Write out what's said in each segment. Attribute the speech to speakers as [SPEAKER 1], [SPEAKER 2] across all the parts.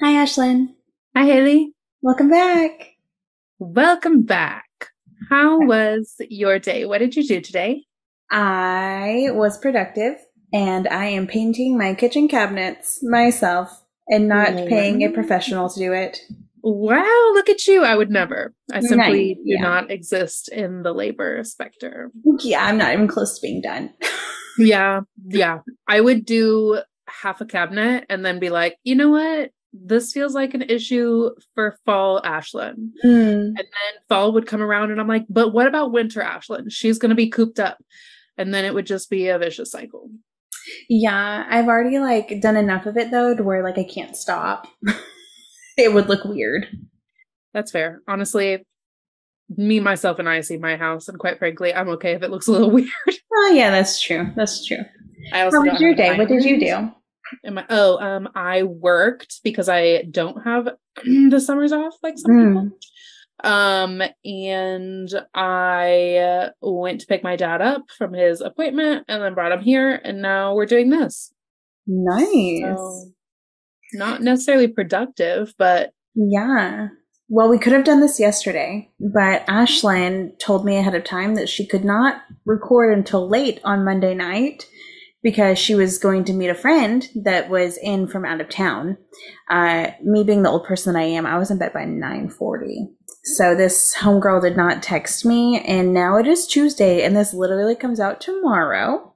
[SPEAKER 1] Hi, Ashlyn.
[SPEAKER 2] Hi, Haley.
[SPEAKER 1] Welcome back.
[SPEAKER 2] Welcome back. How was your day? What did you do today?
[SPEAKER 1] I was productive and I am painting my kitchen cabinets myself and not
[SPEAKER 2] Oh,
[SPEAKER 1] paying a professional to do it.
[SPEAKER 2] Wow, look at you. I would never. I simply
[SPEAKER 1] Right,
[SPEAKER 2] do
[SPEAKER 1] yeah.
[SPEAKER 2] not exist in the labor specter.
[SPEAKER 1] Yeah, I'm not even close to being done.
[SPEAKER 2] Yeah, yeah. I would do half a cabinet and then be like, you know what? This feels like an issue for fall Ashlyn.
[SPEAKER 1] Hmm.
[SPEAKER 2] And then fall would come around and I'm like, but what about winter Ashlyn? She's going to be cooped up. And then it would just be a vicious cycle.
[SPEAKER 1] Yeah, I've already like done enough of it though to where like I can't stop. it would look weird.
[SPEAKER 2] That's fair. Honestly, me, myself, and I see my house, and quite frankly, I'm okay if it looks a little weird.
[SPEAKER 1] Oh yeah, that's true. That's true.
[SPEAKER 2] I also
[SPEAKER 1] How was your day? What did you do?
[SPEAKER 2] Am I, oh, um, I worked because I don't have the summers off like some people.
[SPEAKER 1] Mm.
[SPEAKER 2] Um, and I went to pick my dad up from his appointment, and then brought him here, and now we're doing this.
[SPEAKER 1] Nice.
[SPEAKER 2] So, not necessarily productive, but
[SPEAKER 1] Yeah. Well, we could have done this yesterday, but Ashlyn told me ahead of time that she could not record until late on Monday night because she was going to meet a friend that was in from out of town. Uh, me being the old person that I am, I was in bed by 9:40. So this homegirl did not text me, and now it is Tuesday, and this literally comes out tomorrow.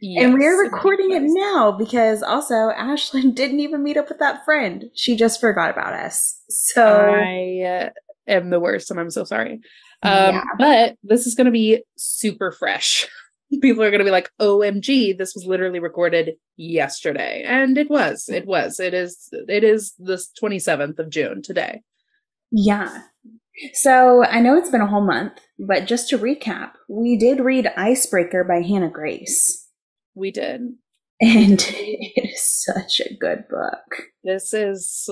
[SPEAKER 1] and we're recording it now because also Ashlyn didn't even meet up with that friend. She just forgot about us. So
[SPEAKER 2] I am the worst, and I'm so sorry. Um,
[SPEAKER 1] Yeah.
[SPEAKER 2] But this is going to be super fresh. People are going to be like, "OMG, this was literally recorded yesterday," and it was. It was. It is. It is the 27th of June today.
[SPEAKER 1] yeah. So I know it's been a whole month, but just to recap, we did read Icebreaker by Hannah Grace.
[SPEAKER 2] We did.
[SPEAKER 1] And it is such a good book.
[SPEAKER 2] This is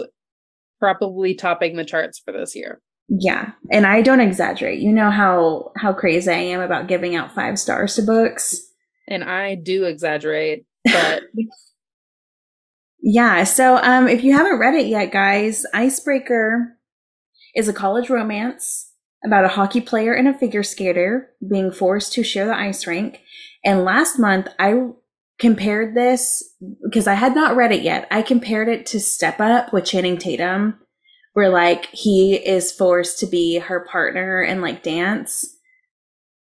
[SPEAKER 2] probably topping the charts for this year.
[SPEAKER 1] Yeah. And I don't exaggerate. You know how how crazy I am about giving out five stars to books.
[SPEAKER 2] And I do exaggerate, but
[SPEAKER 1] Yeah, so um, if you haven't read it yet, guys, Icebreaker is a college romance about a hockey player and a figure skater being forced to share the ice rink. And last month, I compared this because I had not read it yet. I compared it to Step Up with Channing Tatum, where like he is forced to be her partner and like dance.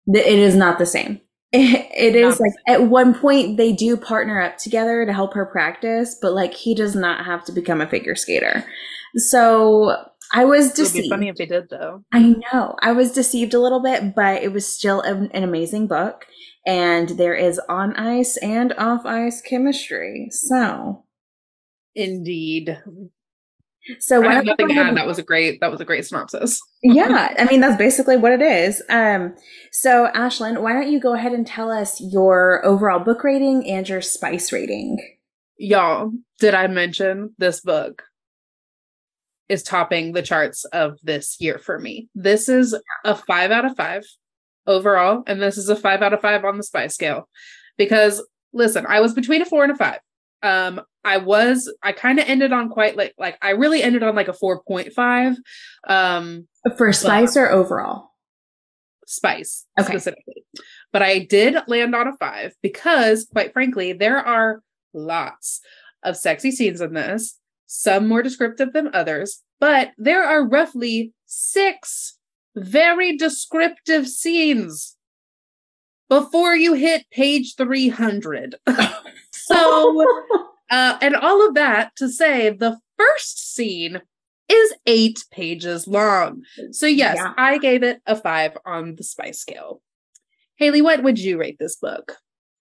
[SPEAKER 1] It is not the same. It, it is like at one point they do partner up together to help her practice, but like he does not have to become a figure skater. So I was
[SPEAKER 2] it would be
[SPEAKER 1] deceived.
[SPEAKER 2] funny if they did, though.
[SPEAKER 1] I know. I was deceived a little bit, but it was still an, an amazing book. And there is on ice and off ice chemistry. So,
[SPEAKER 2] Indeed.
[SPEAKER 1] So
[SPEAKER 2] I have nothing to add. That was a great. That was a great synopsis.
[SPEAKER 1] yeah, I mean that's basically what it is. Um, so Ashlyn, why don't you go ahead and tell us your overall book rating and your spice rating?
[SPEAKER 2] Y'all, did I mention this book is topping the charts of this year for me? This is a five out of five overall, and this is a five out of five on the spice scale. Because listen, I was between a four and a five. Um, I was, I kind of ended on quite like, like I really ended on like a 4.5. Um,
[SPEAKER 1] For spice or overall?
[SPEAKER 2] spice
[SPEAKER 1] Okay.
[SPEAKER 2] specifically. But I did land on a five because, quite frankly, there are lots of sexy scenes in this, some more descriptive than others, but there are roughly six very descriptive scenes before you hit page 300. so, uh, and all of that to say the first scene is eight pages long. So, yes,
[SPEAKER 1] Yeah.
[SPEAKER 2] I gave it a five on the spice scale. Haley, what would you rate this book?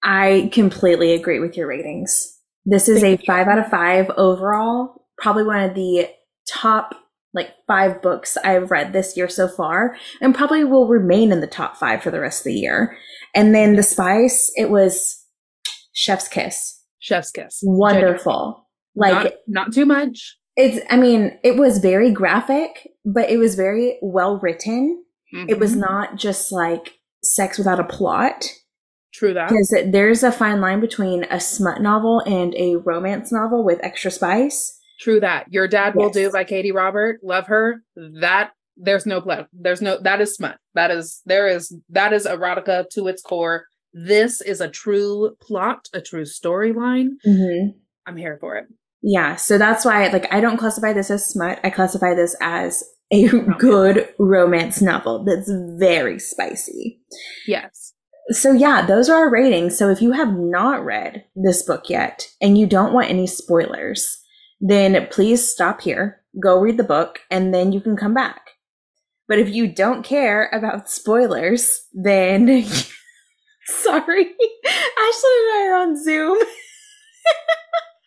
[SPEAKER 1] I completely agree with your ratings. This is a
[SPEAKER 2] Thank you.
[SPEAKER 1] five out of five overall. Probably one of the top like five books I've read this year so far, and probably will remain in the top five for the rest of the year. And then the spice, it was chef's kiss.
[SPEAKER 2] Chef's kiss.
[SPEAKER 1] Wonderful. Like
[SPEAKER 2] not, not too much.
[SPEAKER 1] it's I mean, it was very graphic, but it was very well written. It was
[SPEAKER 2] Mhm.
[SPEAKER 1] not just like sex without a plot.
[SPEAKER 2] true that.
[SPEAKER 1] Because there's a fine line between a smut novel and a romance novel with extra spice.
[SPEAKER 2] True that. Your dad will do by Katee Robert. Love her. That there's no play. There's no that is smut. That is there is that is erotica to its core. This is a true plot, a true storyline.
[SPEAKER 1] Mhm.
[SPEAKER 2] I'm here for it.
[SPEAKER 1] Yeah, so that's why like I don't classify this as smut. I classify this as a good romance novel that's very spicy.
[SPEAKER 2] Yes.
[SPEAKER 1] So yeah, those are our ratings. So if you have not read this book yet and you don't want any spoilers, then please stop here, go read the book, and then you can come back. But if you don't care about spoilers, then sorry. Ashley and I are on Zoom.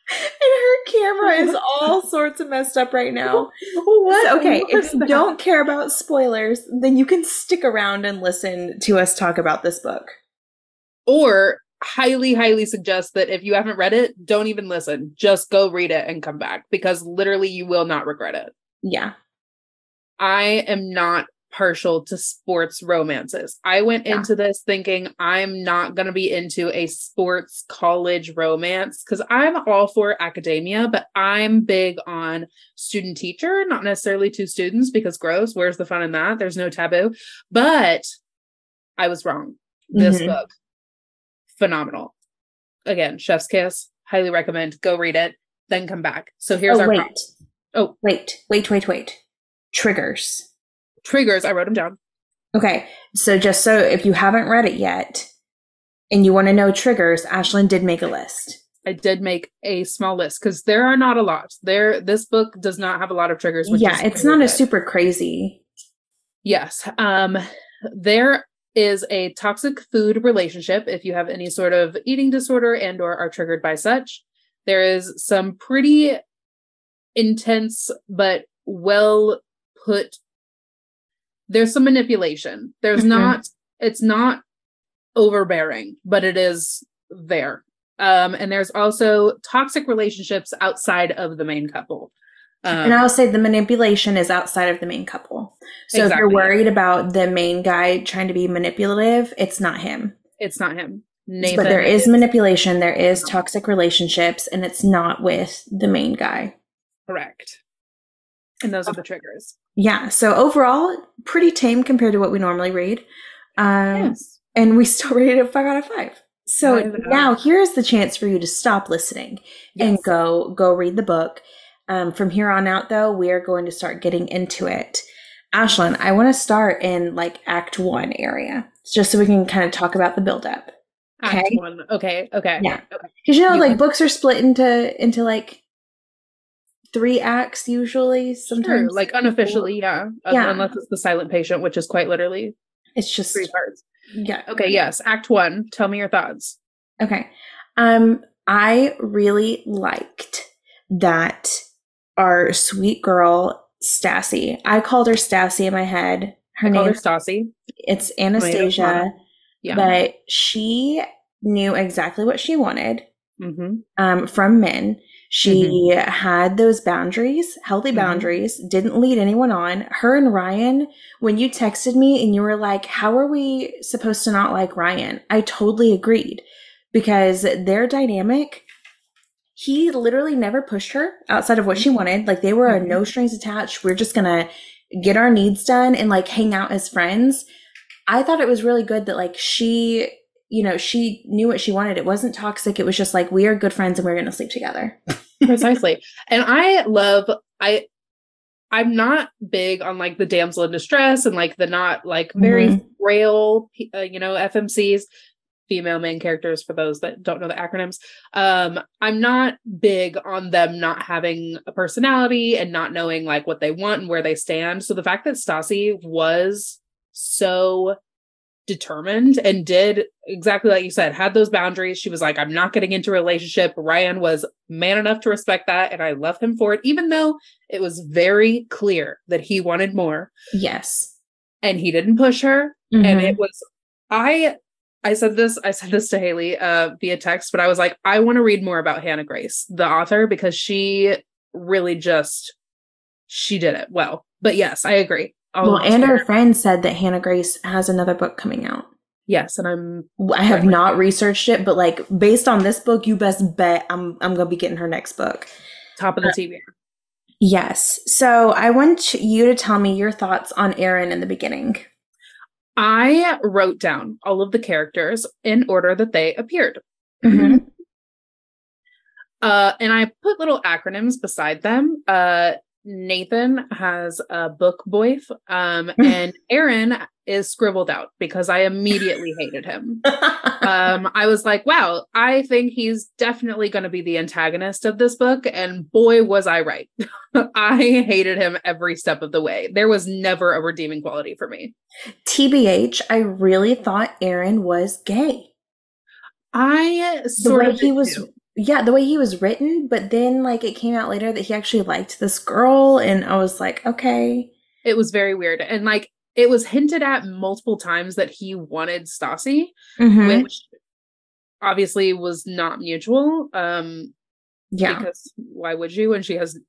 [SPEAKER 1] and her camera is all sorts of messed up right now.
[SPEAKER 2] What?
[SPEAKER 1] Okay, if you don't care about spoilers, then you can stick around and listen to us talk about this book.
[SPEAKER 2] or highly highly suggest that if you haven't read it don't even listen just go read it and come back because literally you will not regret it
[SPEAKER 1] Yeah.
[SPEAKER 2] i am not partial to sports romances i went
[SPEAKER 1] Yeah.
[SPEAKER 2] into this thinking i'm not going to be into a sports college romance because i'm all for academia but i'm big on student teacher not necessarily two students because gross where's the fun in that there's no taboo but i was wrong this
[SPEAKER 1] Mhm.
[SPEAKER 2] book phenomenal again chef's kiss highly recommend go read it then come back so here's
[SPEAKER 1] oh,
[SPEAKER 2] our
[SPEAKER 1] wait.
[SPEAKER 2] prompt. Oh.
[SPEAKER 1] wait, wait, wait, wait. Triggers.
[SPEAKER 2] Triggers i wrote them down
[SPEAKER 1] Okay, so just so if you haven't read it yet and you want to know triggers, Ashlyn did make a list.
[SPEAKER 2] i did make a small list because there are not a lot there this book does not have a lot of triggers which
[SPEAKER 1] Yeah, it's not a super crazy.
[SPEAKER 2] yes um there is a toxic food relationship if you have any sort of eating disorder and or are triggered by such there is some pretty intense but well put there's some manipulation there's
[SPEAKER 1] Mhm.
[SPEAKER 2] not it's not overbearing but it is there um and there's also toxic relationships outside of the main couple um,
[SPEAKER 1] and I'll say the manipulation is outside of the main couple. So if you're worried about the main guy trying to be manipulative, it's not him.
[SPEAKER 2] it's not him Nathan
[SPEAKER 1] but there is manipulation, there is toxic relationships, and it's not with the main guy.
[SPEAKER 2] correct and those are the triggers
[SPEAKER 1] Yeah. So overall, pretty tame compared to what we normally read. Um,
[SPEAKER 2] yes
[SPEAKER 1] And we still rated it five out of five. So
[SPEAKER 2] Five out of
[SPEAKER 1] now here's the chance for you to stop listening and go go read the book. Um, from here on out, though, we are going to start getting into it. Ashlyn, I want to start in like Act One area, just so we can kind of talk about the buildup.
[SPEAKER 2] Act
[SPEAKER 1] okay.
[SPEAKER 2] one. Okay. Okay.
[SPEAKER 1] Yeah.
[SPEAKER 2] Okay.
[SPEAKER 1] Because you know,
[SPEAKER 2] You
[SPEAKER 1] like books are split into into like three acts usually. Sometimes,
[SPEAKER 2] Sure. Like unofficially, yeah.
[SPEAKER 1] Yeah.
[SPEAKER 2] Unless it's the silent patient, which is quite literally
[SPEAKER 1] it's just
[SPEAKER 2] three parts.
[SPEAKER 1] yeah.
[SPEAKER 2] Okay. Yes. Act one. Tell me your thoughts.
[SPEAKER 1] Okay. Um, I really liked that our sweet girl Stassi. I called her Stassi in my head. Her
[SPEAKER 2] I
[SPEAKER 1] name
[SPEAKER 2] her Stassi.
[SPEAKER 1] it's Anastasia,
[SPEAKER 2] Yeah.
[SPEAKER 1] but she knew exactly what she wanted
[SPEAKER 2] mm-hmm.
[SPEAKER 1] um, from men. She had those boundaries, healthy
[SPEAKER 2] Mhm.
[SPEAKER 1] boundaries, didn't lead anyone on. Her and Ryan, when you texted me and you were like, How are we supposed to not like Ryan? I totally agreed because their dynamic, he literally never pushed her outside of what she wanted. Like they were a
[SPEAKER 2] Mhm.
[SPEAKER 1] no strings attached. We're just gonna get our needs done and like hang out as friends. I thought it was really good that like she, you know, she knew what she wanted. It wasn't toxic. It was just like, we are good friends and we're going to sleep together.
[SPEAKER 2] Precisely. And I love, I, I'm not big on like the damsel in distress and like the not like very
[SPEAKER 1] Mhm.
[SPEAKER 2] frail, uh, you know, FMCs, female main characters for those that don't know the acronyms. Um, I'm not big on them not having a personality and not knowing like what they want and where they stand. So the fact that Stassi was so determined and did exactly like you said, had those boundaries. She was like, I'm not getting into a relationship. Ryan was man enough to respect that. And I love him for it, even though it was very clear that he wanted more
[SPEAKER 1] Yes.
[SPEAKER 2] and he didn't push her. And
[SPEAKER 1] Mhm.
[SPEAKER 2] it was, I, I said this, I said this to Haley uh, via text, but I was like, I want to read more about Hannah Grace, the author, because she really just, she did it well. But yes, I agree. All
[SPEAKER 1] well, and our friend said that Hannah Grace has another book coming out.
[SPEAKER 2] yes, and I'm
[SPEAKER 1] I have
[SPEAKER 2] Right.
[SPEAKER 1] not researched it, but like based on this book, you best bet I'm I'm gonna be getting her next book.
[SPEAKER 2] top of the TV.
[SPEAKER 1] Yes. So I want you to tell me your thoughts on Aaron in the beginning.
[SPEAKER 2] I wrote down all of the characters in order that they appeared.
[SPEAKER 1] Mm-hmm.
[SPEAKER 2] Uh, and I put little acronyms beside them. Uh, Nathan has a book boif, um, and Aaron is scribbled out because I immediately hated him. Um, I was like, wow, I think he's definitely going to be the antagonist of this book. And boy, was I right. I hated him every step of the way. There was never a redeeming quality for me.
[SPEAKER 1] TBH, I really thought Aaron was gay.
[SPEAKER 2] I
[SPEAKER 1] The
[SPEAKER 2] sort
[SPEAKER 1] way
[SPEAKER 2] of
[SPEAKER 1] he was
[SPEAKER 2] too.
[SPEAKER 1] Yeah, the way he was written, but then like it came out later that he actually liked this girl and I was like, okay.
[SPEAKER 2] It was very weird. And like, it was hinted at multiple times that he wanted Stassi.
[SPEAKER 1] Mhm.
[SPEAKER 2] which obviously was not mutual. Um,
[SPEAKER 1] Yeah.
[SPEAKER 2] because why would you when she has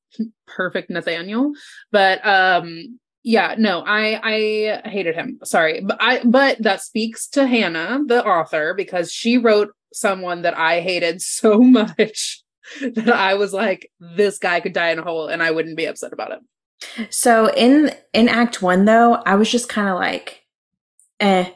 [SPEAKER 2] perfect Nathaniel? But um, yeah, no, I I hated him. Sorry, but I but that speaks to Hannah, the author, because she wrote someone that I hated so much that I was like, this guy could die in a hole, and I wouldn't be upset about it.
[SPEAKER 1] So in in Act One, though, I was just kind of like, eh,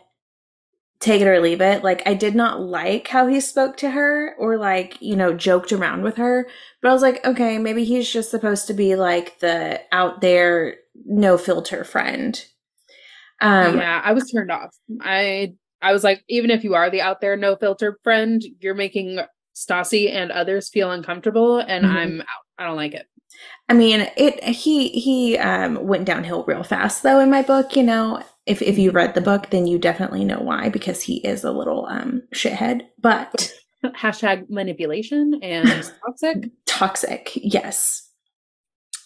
[SPEAKER 1] take it or leave it. Like I did not like how he spoke to her or like you know joked around with her. But I was like, okay, maybe he's just supposed to be like the out there, no filter friend. Um,
[SPEAKER 2] yeah, I was turned off. I I was like, even if you are the out there no filter friend, you're making Stassi and others feel uncomfortable, and
[SPEAKER 1] Mhm.
[SPEAKER 2] I'm out. I don't like it.
[SPEAKER 1] I mean, it he he um went downhill real fast though in my book, you know. If if you read the book, then you definitely know why because he is a little um shithead, but
[SPEAKER 2] Hashtag manipulation and toxic.
[SPEAKER 1] toxic, yes.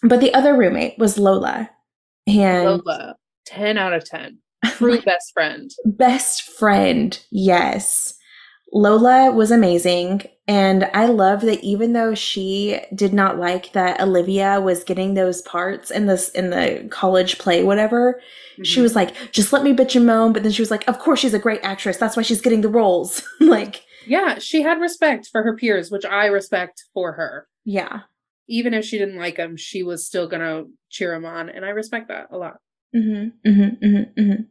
[SPEAKER 1] But the other roommate was Lola. And
[SPEAKER 2] Lola, ten out of ten. True best friend.
[SPEAKER 1] best friend, yes. Lola was amazing. And I love that even though she did not like that Olivia was getting those parts in this in the college play, whatever, she
[SPEAKER 2] Mhm.
[SPEAKER 1] was like, just let me bitch and moan. But then she was like, of course she's a great actress. That's why she's getting the roles. like,
[SPEAKER 2] yeah, she had respect for her peers, which I respect for her.
[SPEAKER 1] yeah.
[SPEAKER 2] Even if she didn't like him, she was still gonna cheer him on, and I respect that a lot.
[SPEAKER 1] Mm-hmm, mm-hmm, mm-hmm, mm-hmm.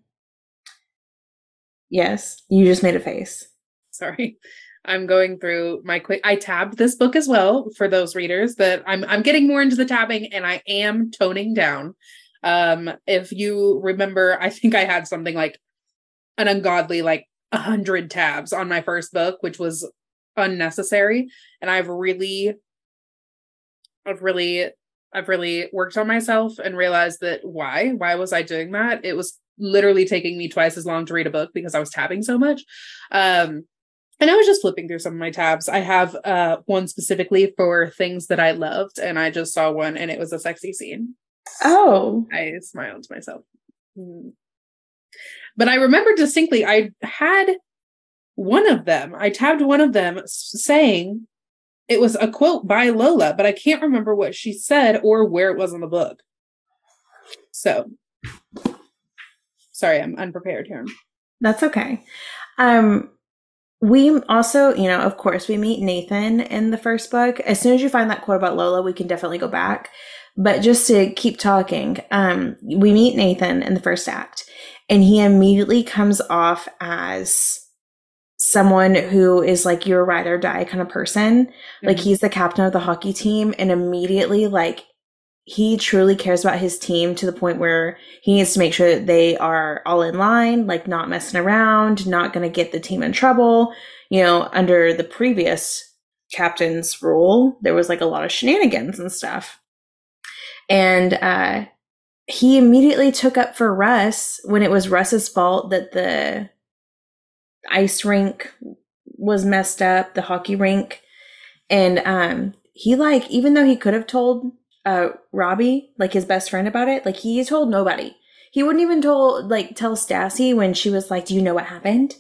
[SPEAKER 1] Yes, you just made a face.
[SPEAKER 2] Sorry. I'm going through my quick I tabbed this book as well for those readers that I'm I'm getting more into the tabbing and I am toning down. Um if you remember, I think I had something like an ungodly like a hundred tabs on my first book, which was unnecessary. And I've really I've really I've really worked on myself and realized that why? Why was I doing that? It was literally taking me twice as long to read a book because I was tabbing so much. Um and I was just flipping through some of my tabs. I have uh one specifically for things that I loved, and I just saw one and it was a sexy scene.
[SPEAKER 1] Oh,
[SPEAKER 2] I smiled to myself. Mm. But I remember distinctly I had one of them. I tabbed one of them saying it was a quote by Lola, but I can't remember what she said or where it was in the book. So sorry, I'm unprepared here.
[SPEAKER 1] that's okay. Um, we also, you know, of course, we meet Nathan in the first book. As soon as you find that quote about Lola, we can definitely go back. But just to keep talking, um, we meet Nathan in the first act, and he immediately comes off as someone who is like your ride or die kind of person. Like
[SPEAKER 2] Mhm.
[SPEAKER 1] he's the captain of the hockey team, and immediately, like, he truly cares about his team to the point where he needs to make sure that they are all in line, like not messing around, not going to get the team in trouble. You know, under the previous captain's rule, there was like a lot of shenanigans and stuff. And uh he immediately took up for Russ when it was Russ's fault that the ice rink was messed up, the hockey rink. And um he like even though he could have told uh Robbie, like his best friend about it, like he told nobody. He wouldn't even told like tell Stassi when she was like, "Do you know what happened?"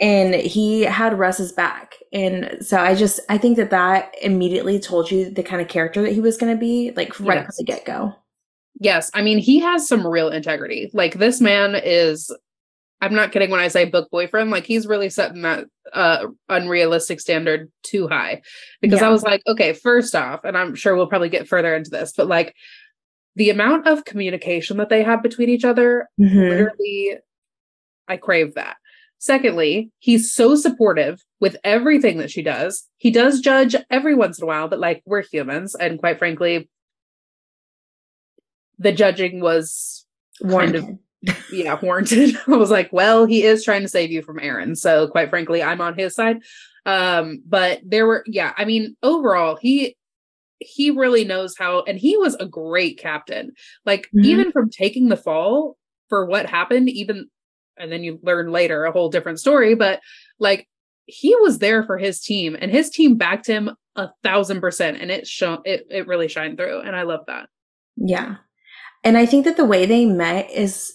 [SPEAKER 1] And he had Russ's back. And so I just I think that that immediately told you the kind of character that he was going to be like right from the get-go.
[SPEAKER 2] Yes, I mean he has some real integrity. Like this man is I'm not kidding when I say book boyfriend. Like he's really setting that uh unrealistic standard too high. Because
[SPEAKER 1] Yeah.
[SPEAKER 2] I was like, okay, first off, and I'm sure we'll probably get further into this, but like the amount of communication that they have between each other,
[SPEAKER 1] Mhm.
[SPEAKER 2] literally, I crave that. Secondly, he's so supportive with everything that she does. He does judge every once in a while, but like we're humans, and quite frankly, the judging was kind of
[SPEAKER 1] Warranted.
[SPEAKER 2] Yeah, warranted. I was like, well, he is trying to save you from Aaron. So quite frankly, I'm on his side. Um, but there were, yeah, I mean, overall, he he really knows how and he was a great captain. Like,
[SPEAKER 1] Mhm.
[SPEAKER 2] even from taking the fall for what happened, even and then you learn later a whole different story, but like he was there for his team and his team backed him a thousand percent and it shown it it really shined through and I love that.
[SPEAKER 1] Yeah. And I think that the way they met is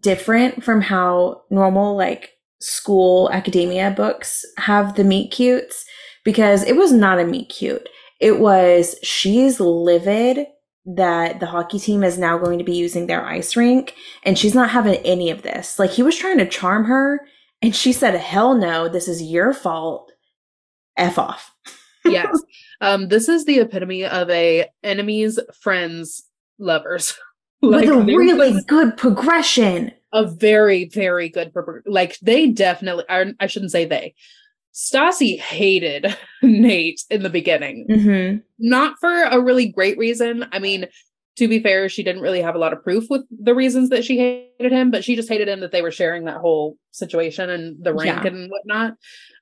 [SPEAKER 1] different from how normal, like, school academia books have the meet cutes because it was not a meet cute. It was she's livid that the hockey team is now going to be using their ice rink and she's not having any of this. Like, he was trying to charm her and she said, Hell no, this is your fault. F off.
[SPEAKER 2] yes. Um, this is the epitome of a enemies, friends, lovers.
[SPEAKER 1] With a really good progression.
[SPEAKER 2] a very, very good like they definitely I, I shouldn't say they. Stassi hated Nate in the beginning.
[SPEAKER 1] Mm-hmm.
[SPEAKER 2] Not for a really great reason. I mean, to be fair, she didn't really have a lot of proof with the reasons that she hated him, but she just hated him that they were sharing that whole situation and the rank
[SPEAKER 1] Yeah.
[SPEAKER 2] and whatnot.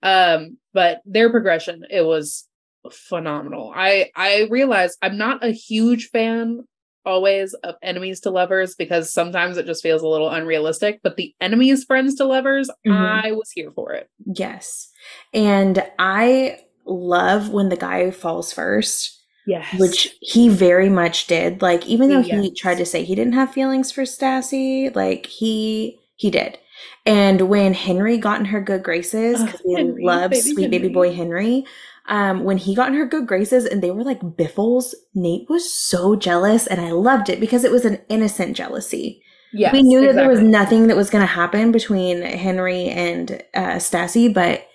[SPEAKER 2] Um, but their progression, it was phenomenal. I I realized I'm not a huge fan always of enemies to lovers because sometimes it just feels a little unrealistic. But the enemies friends to lovers,
[SPEAKER 1] Mhm.
[SPEAKER 2] I was here for it.
[SPEAKER 1] Yes. And I love when the guy falls first,
[SPEAKER 2] Yes.
[SPEAKER 1] which he very much did. Like, even though he tried to say he didn't have feelings for Stassi, like he he did. And when Henry got in her good graces, because we
[SPEAKER 2] Henry,
[SPEAKER 1] love
[SPEAKER 2] baby
[SPEAKER 1] sweet baby boy Henry, um, when he got in her good graces and they were like biffles, Nate was so jealous, and I loved it because it was an innocent jealousy.
[SPEAKER 2] yes,
[SPEAKER 1] we knew that there was nothing that was going to happen between Henry and uh, Stassi, but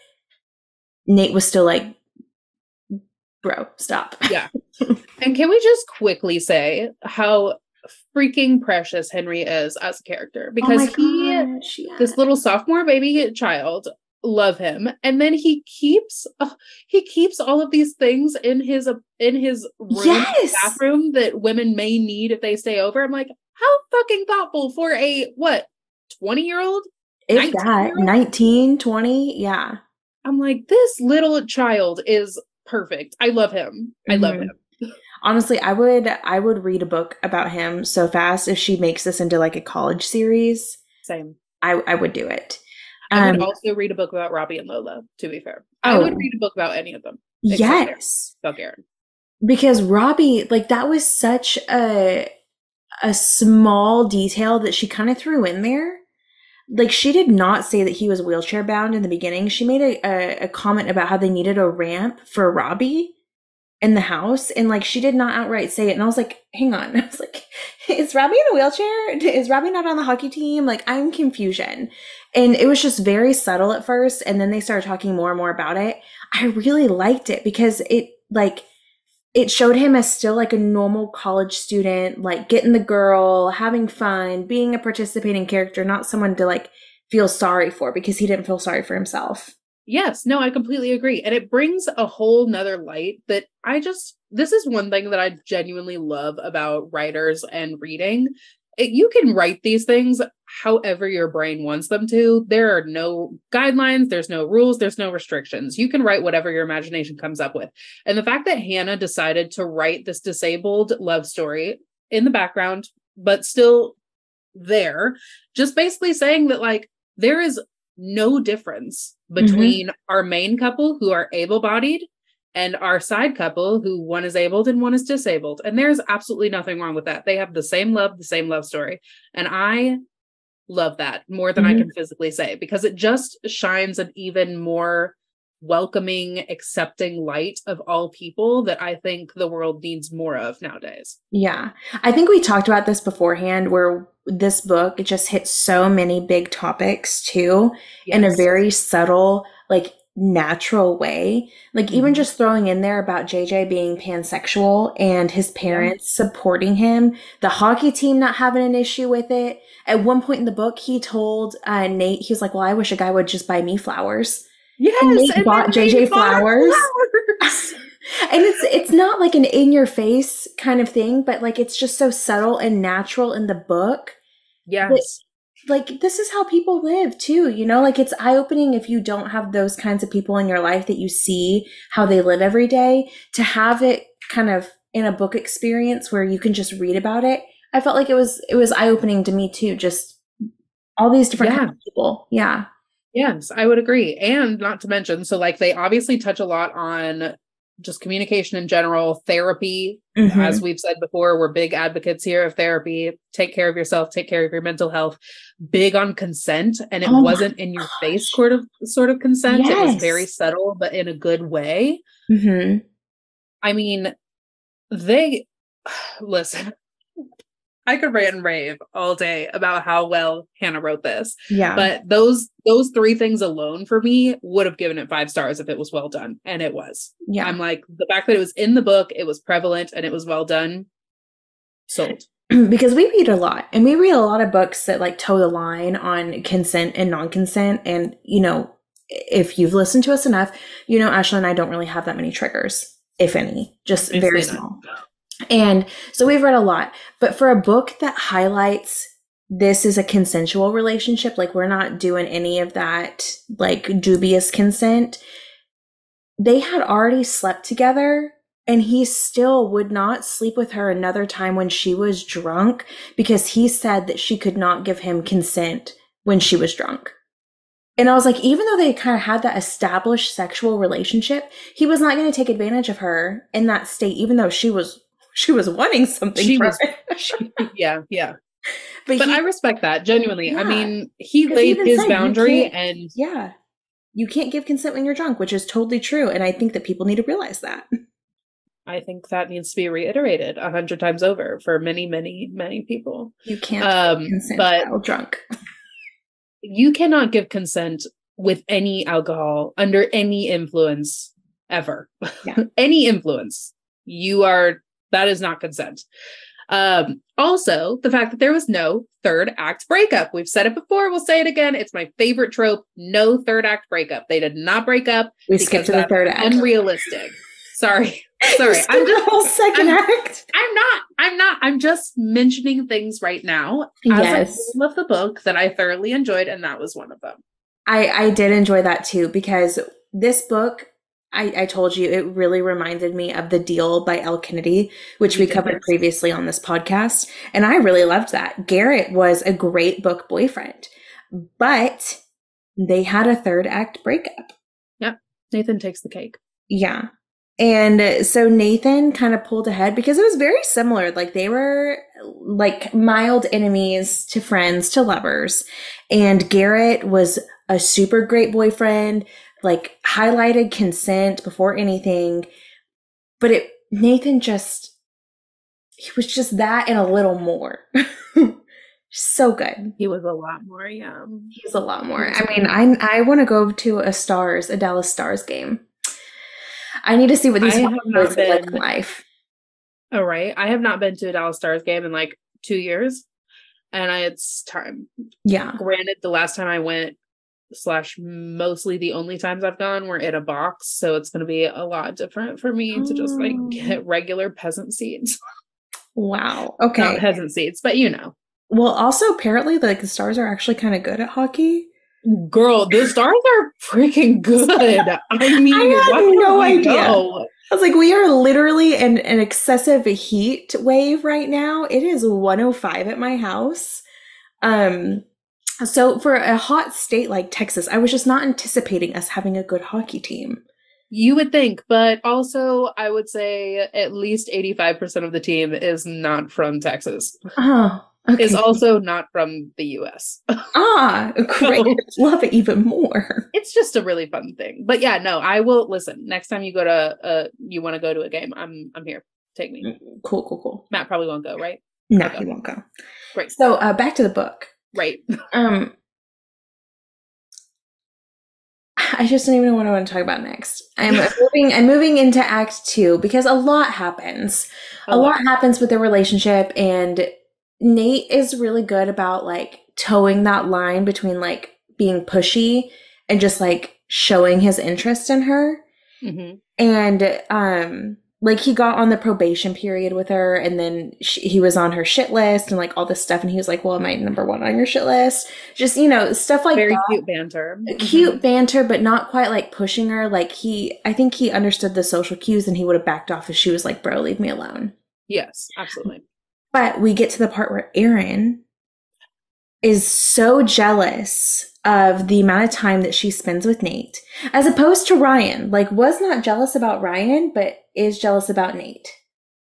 [SPEAKER 1] Nate was still like, "Bro, stop."
[SPEAKER 2] Yeah. And can we just quickly say how freaking precious Henry is as a character? Because
[SPEAKER 1] oh
[SPEAKER 2] he,
[SPEAKER 1] yeah.
[SPEAKER 2] this little sophomore baby child, love him, and then he keeps uh, he keeps all of these things in his uh, in his room,
[SPEAKER 1] Yes!
[SPEAKER 2] bathroom that women may need if they stay over. I'm like, how fucking thoughtful for a what twenty year old?
[SPEAKER 1] if
[SPEAKER 2] 19
[SPEAKER 1] that
[SPEAKER 2] year
[SPEAKER 1] 19, 20, yeah.
[SPEAKER 2] I'm like, this little child is perfect. I love him. I love
[SPEAKER 1] Mhm.
[SPEAKER 2] him.
[SPEAKER 1] Honestly, I would I would read a book about him so fast if she makes this into like a college series.
[SPEAKER 2] Same.
[SPEAKER 1] I I would do it.
[SPEAKER 2] I would
[SPEAKER 1] Um,
[SPEAKER 2] also read a book about Robbie and Lola, to be fair. I would
[SPEAKER 1] Oh.
[SPEAKER 2] read a book about any of them.
[SPEAKER 1] yes.
[SPEAKER 2] About Aaron.
[SPEAKER 1] because Robbie, like that was such a a small detail that she kind of threw in there. Like she did not say that he was wheelchair bound in the beginning. She made a, a, a comment about how they needed a ramp for Robbie in the house, and like she did not outright say it. And I was like, hang on. I was like, is Robbie in a wheelchair? Is Robbie not on the hockey team? Like I'm confusion. And it was just very subtle at first, and then they started talking more and more about it. I really liked it because it like it showed him as still like a normal college student, like getting the girl, having fun, being a participating character, not someone to like feel sorry for because he didn't feel sorry for himself.
[SPEAKER 2] Yes, no, I completely agree. And it brings a whole nother light that I just, this is one thing that I genuinely love about writers and reading. It, you can write these things however your brain wants them to. There are no guidelines, there's no rules, there's no restrictions. You can write whatever your imagination comes up with. And the fact that Hannah decided to write this disabled love story in the background, but still there, just basically saying that, like, there is no difference between our main couple who are able bodied and our side couple who one is abled and one is disabled. And there's absolutely nothing wrong with that. They have the same love, the same love story. And I love that more than I
[SPEAKER 1] Mhm.
[SPEAKER 2] can physically say because it just shines an even more welcoming, accepting light of all people that I think the world needs more of nowadays.
[SPEAKER 1] Yeah. I think we talked about this beforehand where this book it just hits so many big topics too yes. in a very subtle, like natural way. Like mm-hmm. even just throwing in there about JJ being pansexual and his parents supporting him, the hockey team not having an issue with it. At one point in the book, he told uh, Nate, he was like, "Well, I wish a guy would just buy me flowers."
[SPEAKER 2] Yes, and Nate
[SPEAKER 1] and bought JJ flowers. flowers. and it's it's not like an in your face kind of thing, but like it's just so subtle and natural in the book.
[SPEAKER 2] Yes
[SPEAKER 1] like this is how people live too you know like it's eye opening if you don't have those kinds of people in your life that you see how they live every day to have it kind of in a book experience where you can just read about it i felt like it was it was eye opening to me too just all these different yeah. people yeah
[SPEAKER 2] yes i would agree and not to mention so like they obviously touch a lot on just communication in general, therapy. Mm-hmm. As we've said before, we're big advocates here of therapy. Take care of yourself, take care of your mental health. Big on consent. And it oh wasn't in your face sort of sort of consent. Yes. It was very subtle, but in a good way. Mm-hmm. I mean, they listen, I could rant and rave all day about how well Hannah wrote this.
[SPEAKER 1] Yeah.
[SPEAKER 2] But those those three things alone for me would have given it five stars if it was well done. And it was.
[SPEAKER 1] Yeah.
[SPEAKER 2] I'm like the fact that it was in the book, it was prevalent and it was well done. Sold.
[SPEAKER 1] because we read a lot and we read a lot of books that like toe the line on consent and non-consent. And, you know, if you've listened to us enough, you know, Ashley and I don't really have that many triggers, if any, just very small. And so we've read a lot, but for a book that highlights this is a consensual relationship, like we're not doing any of that like dubious consent. They had already slept together and he still would not sleep with her another time when she was drunk because he said that she could not give him consent when she was drunk. And I was like, even though they kind of had that established sexual relationship, he was not going to take advantage of her in that state, even though she was she was wanting something. She was,
[SPEAKER 2] she, yeah, yeah. But, but he, I respect that genuinely. Yeah, I mean, he laid he his said, boundary, and
[SPEAKER 1] yeah, you can't give consent when you're drunk, which is totally true. And I think that people need to realize that.
[SPEAKER 2] I think that needs to be reiterated a hundred times over for many, many, many people.
[SPEAKER 1] You can't um, consent but while drunk.
[SPEAKER 2] You cannot give consent with any alcohol under any influence ever. Yeah. any influence. You are that is not consent. Um, also, the fact that there was no third act breakup. We've said it before, we'll say it again. It's my favorite trope. No third act breakup. They did not break up.
[SPEAKER 1] We skipped to the third act.
[SPEAKER 2] Unrealistic. Sorry. Sorry. I'm
[SPEAKER 1] just the whole 2nd act.
[SPEAKER 2] I'm not. I'm not. I'm just mentioning things right now. Yes. Love the book that I thoroughly enjoyed, and that was one of them.
[SPEAKER 1] I, I did enjoy that too because this book I, I told you it really reminded me of The Deal by Elle Kennedy, which we covered previously on this podcast. And I really loved that. Garrett was a great book boyfriend, but they had a third act breakup.
[SPEAKER 2] Yep. Nathan takes the cake.
[SPEAKER 1] Yeah. And so Nathan kind of pulled ahead because it was very similar. Like they were like mild enemies to friends to lovers. And Garrett was a super great boyfriend, like highlighted consent before anything. But it, Nathan just, he was just that and a little more. so good.
[SPEAKER 2] He was a lot more, yeah.
[SPEAKER 1] He was a lot more. I mean, I I want to go to a Stars, a Dallas Stars game. I need to see what these boys look like in life.
[SPEAKER 2] Oh right, I have not been to a Dallas Stars game in like two years, and I it's time.
[SPEAKER 1] Yeah.
[SPEAKER 2] Granted, the last time I went, slash mostly the only times I've gone were in a box. So it's going to be a lot different for me oh. to just like oh. get regular peasant seats.
[SPEAKER 1] Wow. Okay. Not
[SPEAKER 2] peasant seats, but you know.
[SPEAKER 1] Well, also apparently like the stars are actually kind of good at hockey.
[SPEAKER 2] Girl, the stars are freaking good. I mean, I had no idea. Know?
[SPEAKER 1] I was like, we are literally in an excessive heat wave right now. It is 105 at my house. Um, so for a hot state like Texas, I was just not anticipating us having a good hockey team.
[SPEAKER 2] You would think, but also I would say at least 85% of the team is not from Texas.
[SPEAKER 1] Oh, okay.
[SPEAKER 2] is also not from the US.
[SPEAKER 1] ah, great. Love it even more.
[SPEAKER 2] It's just a really fun thing. But yeah, no, I will listen. Next time you go to uh you want to go to a game, I'm I'm here. Take me.
[SPEAKER 1] Cool, cool, cool.
[SPEAKER 2] Matt probably won't go, right?
[SPEAKER 1] No,
[SPEAKER 2] Okay.
[SPEAKER 1] he won't go.
[SPEAKER 2] Great.
[SPEAKER 1] So uh, back to the book.
[SPEAKER 2] Right.
[SPEAKER 1] Um, I just don't even know what I want to talk about next. I'm moving. I'm moving into Act Two because a lot happens. A lot happens with their relationship, and Nate is really good about like towing that line between like being pushy and just like showing his interest in her.
[SPEAKER 2] hmm
[SPEAKER 1] And um, like he got on the probation period with her, and then she, he was on her shit list and like all this stuff, and he was like, "Well, am I number one on your shit list?" Just you know stuff like
[SPEAKER 2] Very
[SPEAKER 1] that.
[SPEAKER 2] cute banter. Uh, mm-hmm.
[SPEAKER 1] Cute banter, but not quite like pushing her. Like he, I think he understood the social cues, and he would have backed off if she was like, "Bro, leave me alone."
[SPEAKER 2] Yes, absolutely.
[SPEAKER 1] But we get to the part where Aaron is so jealous of the amount of time that she spends with Nate, as opposed to Ryan. Like, was not jealous about Ryan, but is jealous about Nate.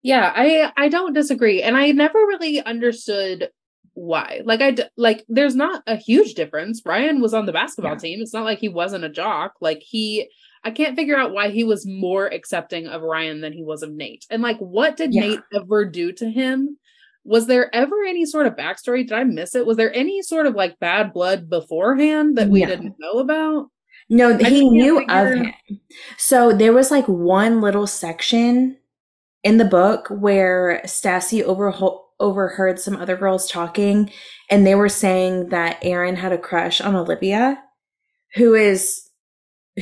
[SPEAKER 2] Yeah, I I don't disagree, and I never really understood why. Like I d- like, there's not a huge difference. Ryan was on the basketball
[SPEAKER 1] Yeah.
[SPEAKER 2] team. It's not like he wasn't a jock. Like he, I can't figure out why he was more accepting of Ryan than he was of Nate. And like, what did
[SPEAKER 1] Yeah.
[SPEAKER 2] Nate ever do to him? Was there ever any sort of backstory? Did I miss it? Was there any sort of like bad blood beforehand that we
[SPEAKER 1] No.
[SPEAKER 2] didn't know about?
[SPEAKER 1] No,
[SPEAKER 2] just
[SPEAKER 1] he knew of him. So there was like one little section in the book where Stassi overho- overheard some other girls talking, and they were saying that Aaron had a crush on Olivia, who is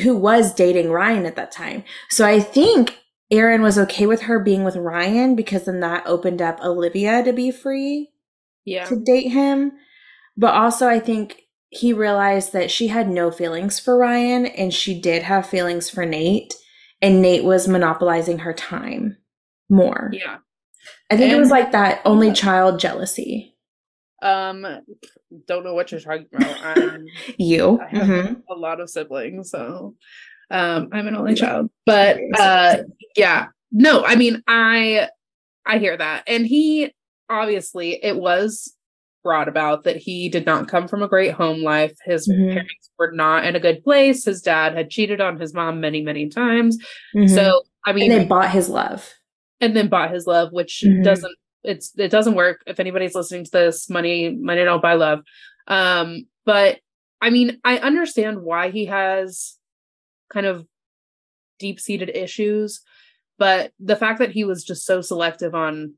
[SPEAKER 1] who was dating Ryan at that time. So I think Aaron was okay with her being with Ryan because then that opened up Olivia to be free
[SPEAKER 2] Yeah.
[SPEAKER 1] to date him. But also, I think he realized that she had no feelings for Ryan and she did have feelings for Nate, and Nate was monopolizing her time more.
[SPEAKER 2] Yeah.
[SPEAKER 1] I think it was like that only child jealousy.
[SPEAKER 2] Um, don't know what you're talking about. I'm
[SPEAKER 1] You.
[SPEAKER 2] I have
[SPEAKER 1] Mhm.
[SPEAKER 2] a lot of siblings, so um I'm an only child. But uh yeah. No, I mean I I hear that. And he obviously it was brought about that he did not come from a great home life. His
[SPEAKER 1] Mhm.
[SPEAKER 2] parents were not in a good place. His dad had cheated on his mom many, many times.
[SPEAKER 1] Mhm.
[SPEAKER 2] So I mean
[SPEAKER 1] and they bought his love.
[SPEAKER 2] and then bought his love, which
[SPEAKER 1] Mhm.
[SPEAKER 2] doesn't it's it doesn't work. If anybody's listening to this, money money don't buy love. Um, but I mean, I understand why he has kind of deep seated issues, but the fact that he was just so selective on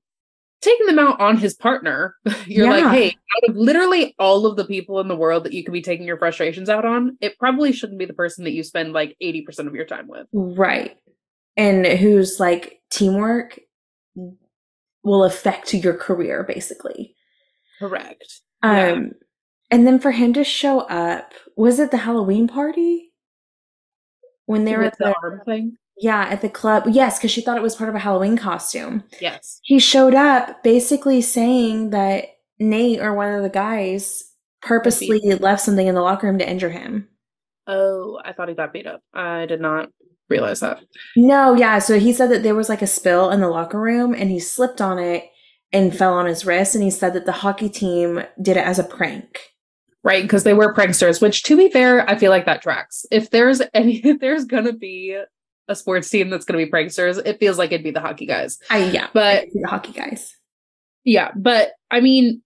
[SPEAKER 2] taking them out on his partner, you're
[SPEAKER 1] Yeah.
[SPEAKER 2] like, hey, out of literally all of the people in the world that you could be taking your frustrations out on, it probably shouldn't be the person that you spend like 80% of your time with.
[SPEAKER 1] Right. And whose like teamwork will affect your career, basically.
[SPEAKER 2] Correct.
[SPEAKER 1] Um,
[SPEAKER 2] Yeah.
[SPEAKER 1] and then for him to show up, was it the Halloween party? When they were at
[SPEAKER 2] the arm thing.
[SPEAKER 1] yeah, at the club. Yes, because she thought it was part of a Halloween costume.
[SPEAKER 2] Yes.
[SPEAKER 1] He showed up basically saying that Nate or one of the guys purposely left something in the locker room to injure him.
[SPEAKER 2] Oh, I thought he got beat up. I did not realize that.
[SPEAKER 1] No, yeah. So he said that there was like a spill in the locker room and he slipped on it and fell on his wrist. And he said that the hockey team did it as a prank.
[SPEAKER 2] Right, because they were pranksters, which to be fair, I feel like that tracks. If there's any if there's gonna be a sports team that's gonna be pranksters, it feels like it'd be the hockey guys.
[SPEAKER 1] I, yeah.
[SPEAKER 2] But
[SPEAKER 1] the hockey guys.
[SPEAKER 2] yeah, but I mean,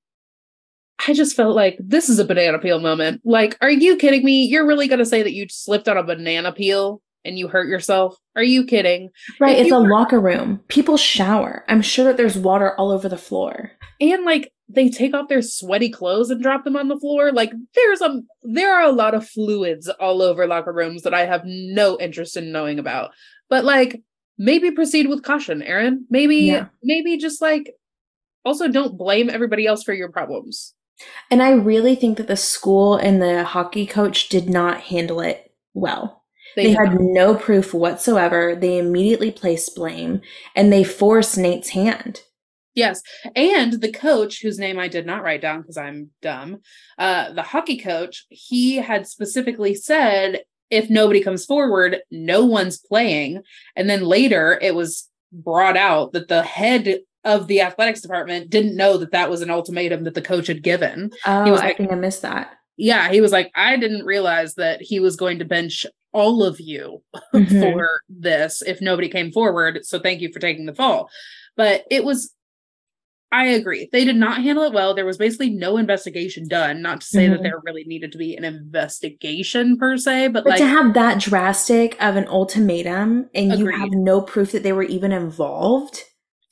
[SPEAKER 2] I just felt like this is a banana peel moment. Like, are you kidding me? You're really gonna say that you slipped on a banana peel and you hurt yourself? Are you kidding?
[SPEAKER 1] Right.
[SPEAKER 2] If
[SPEAKER 1] It's a
[SPEAKER 2] were-
[SPEAKER 1] locker room. People shower. I'm sure that there's water all over the floor.
[SPEAKER 2] and like they take off their sweaty clothes and drop them on the floor like there's a there are a lot of fluids all over locker rooms that i have no interest in knowing about but like maybe proceed with caution aaron maybe
[SPEAKER 1] Yeah.
[SPEAKER 2] maybe just like also don't blame everybody else for your problems
[SPEAKER 1] And I really think that the school and the hockey coach did not handle it well. They,
[SPEAKER 2] did
[SPEAKER 1] had no proof whatsoever. They immediately placed blame and they forced Nate's hand.
[SPEAKER 2] Yes and the coach whose name i did not write down because i'm dumb uh the hockey coach he had specifically said if nobody comes forward no one's playing and then later it was brought out that the head of the athletics department didn't know that that was an ultimatum that the coach had given.
[SPEAKER 1] Oh,
[SPEAKER 2] He was
[SPEAKER 1] I think I missed that.
[SPEAKER 2] Yeah, he was like, I didn't realize that he was going to bench all of you
[SPEAKER 1] Mhm.
[SPEAKER 2] for this if nobody came forward. So thank you for taking the fall. But it was, I agree. They did not handle it well. There was basically no investigation done. Not to say
[SPEAKER 1] Mhm.
[SPEAKER 2] that there really needed to be an investigation per se, but,
[SPEAKER 1] But
[SPEAKER 2] like,
[SPEAKER 1] to have that drastic of an ultimatum and you have no proof that they were even involved.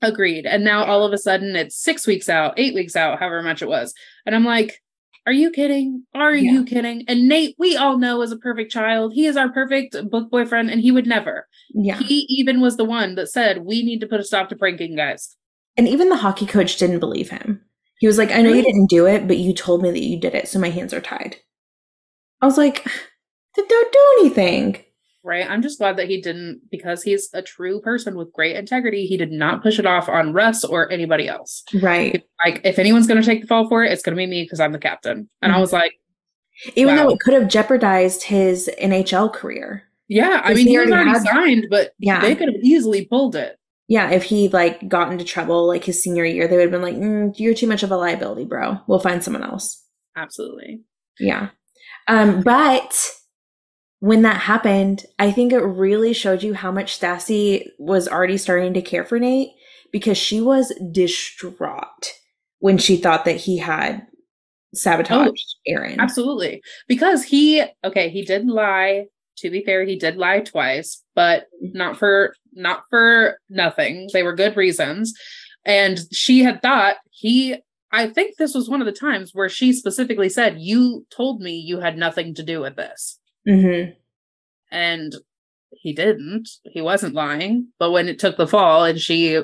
[SPEAKER 2] agreed. And now all of a sudden it's six weeks out, eight weeks out, however much it was. And I'm like, are you kidding? Are
[SPEAKER 1] Yeah.
[SPEAKER 2] you kidding? And Nate, we all know is a perfect child. He is our perfect book boyfriend, and he would never.
[SPEAKER 1] Yeah.
[SPEAKER 2] He even was the one that said, we need to put a stop to pranking guys.
[SPEAKER 1] And even the hockey coach didn't believe him. He was like, I know you didn't do it, but you told me that you did it, so my hands are tied. I was like, then don't do anything.
[SPEAKER 2] Right. I'm just glad that he didn't, because he's a true person with great integrity. He did not push it off on Russ or anybody else.
[SPEAKER 1] Right.
[SPEAKER 2] Like, if anyone's going to take the fall for it, it's going to be me because I'm the captain. And I
[SPEAKER 1] Mhm.
[SPEAKER 2] was like,
[SPEAKER 1] Even though it could have jeopardized his NHL career.
[SPEAKER 2] yeah, I mean,
[SPEAKER 1] he
[SPEAKER 2] he was
[SPEAKER 1] already
[SPEAKER 2] already
[SPEAKER 1] had-
[SPEAKER 2] signed, but
[SPEAKER 1] Yeah.
[SPEAKER 2] they could have easily pulled it.
[SPEAKER 1] Yeah, if he like got into trouble like his senior year, they would have been like, mm, "You're too much of a liability, bro. We'll find someone else."
[SPEAKER 2] Absolutely.
[SPEAKER 1] Yeah. Um, but when that happened, I think it really showed you how much Stassie was already starting to care for Nate because she was distraught when she thought that he had sabotaged Aaron.
[SPEAKER 2] Absolutely. Because he, okay, he did lie. To be fair, he did lie twice, but not for not for nothing. They were good reasons. And she had thought he I think this was one of the times where she specifically said, You told me you had nothing to do with this.
[SPEAKER 1] hmm
[SPEAKER 2] And he didn't. He wasn't lying. But when it took the fall and she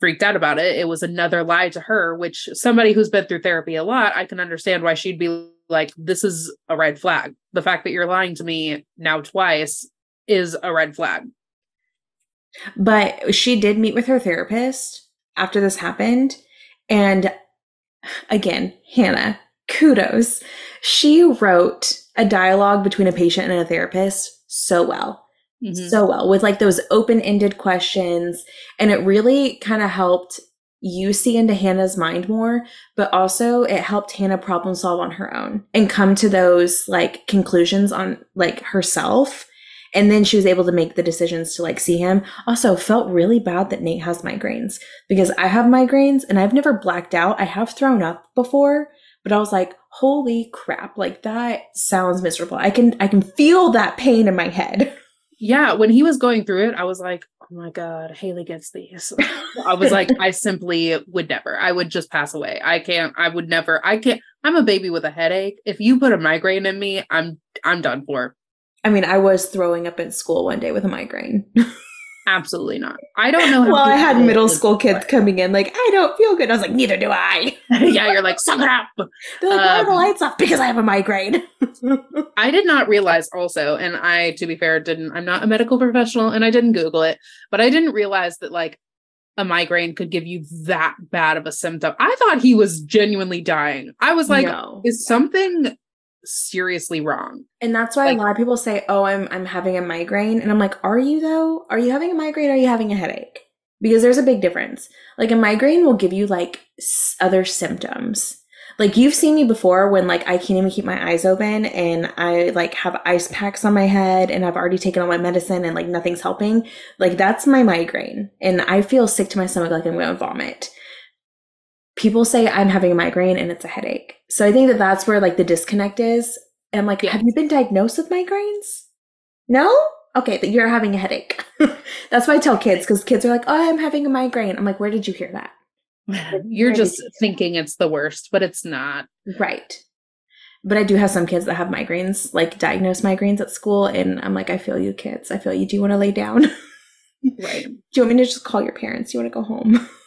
[SPEAKER 2] freaked out about it, it was another lie to her, which somebody who's been through therapy a lot, I can understand why she'd be like, This is a red flag. The fact that you're lying to me now twice is a red flag.
[SPEAKER 1] But she did meet with her therapist after this happened. And again, Hannah, kudos. She wrote a dialogue between a patient and a therapist so well.
[SPEAKER 2] Mhm.
[SPEAKER 1] so well with like those open-ended questions and it really kind of helped you see into Hannah's mind more but also it helped Hannah problem solve on her own and come to those like conclusions on like herself and then she was able to make the decisions to like see him also felt really bad that Nate has migraines because I have migraines and I've never blacked out I have thrown up before but I was like holy crap like that sounds miserable I can I can feel that pain in my head
[SPEAKER 2] yeah, when he was going through it, I was like, oh my God, Haley gets these. I was like, I simply would never. I would just pass away. I can't, I would never, I can't, I'm a baby with a headache. If you put a migraine in me, I'm I'm done for.
[SPEAKER 1] I mean, I was throwing up at school one day with a migraine.
[SPEAKER 2] Absolutely not. I don't know how
[SPEAKER 1] well, I had middle school kids coming in like, I don't feel good. I was like, neither do I.
[SPEAKER 2] yeah, you're like, suck it up.
[SPEAKER 1] They're like, why are the
[SPEAKER 2] Um,
[SPEAKER 1] lights off? Because I have a migraine.
[SPEAKER 2] I did not realize also, and I, to be fair, didn't, I'm not a medical professional and I didn't Google it, but I didn't realize that like a migraine could give you that bad of a symptom. I thought he was genuinely dying. I was like,
[SPEAKER 1] no.
[SPEAKER 2] is something seriously wrong?
[SPEAKER 1] And that's why
[SPEAKER 2] like-
[SPEAKER 1] a lot of people say, "Oh, I'm I'm having a migraine," and I'm like, "Are you though? Are you having a migraine? Or are you having a headache?" Because there's a big difference. Like a migraine will give you like other symptoms. Like you've seen me before when like I can't even keep my eyes open and I like have ice packs on my head and I've already taken all my medicine and like nothing's helping. Like that's my migraine and I feel sick to my stomach like I'm going to vomit. People say I'm having a migraine and it's a headache. So I think that that's where like the disconnect is. And I'm like,
[SPEAKER 2] Yeah.
[SPEAKER 1] have you been diagnosed with migraines? No? Okay, that you're having a headache. that's why I tell kids because kids are like, oh, I'm having a migraine. I'm like, where did you hear that?
[SPEAKER 2] You're
[SPEAKER 1] Where
[SPEAKER 2] just
[SPEAKER 1] you
[SPEAKER 2] thinking it's the worst, but it's not.
[SPEAKER 1] Right. But I do have some kids that have migraines, like diagnosed migraines at school. And I'm like, I feel you, kids. I feel you. Do you want to lay down?
[SPEAKER 2] right.
[SPEAKER 1] do you want me to just call your parents? Do you want to go home?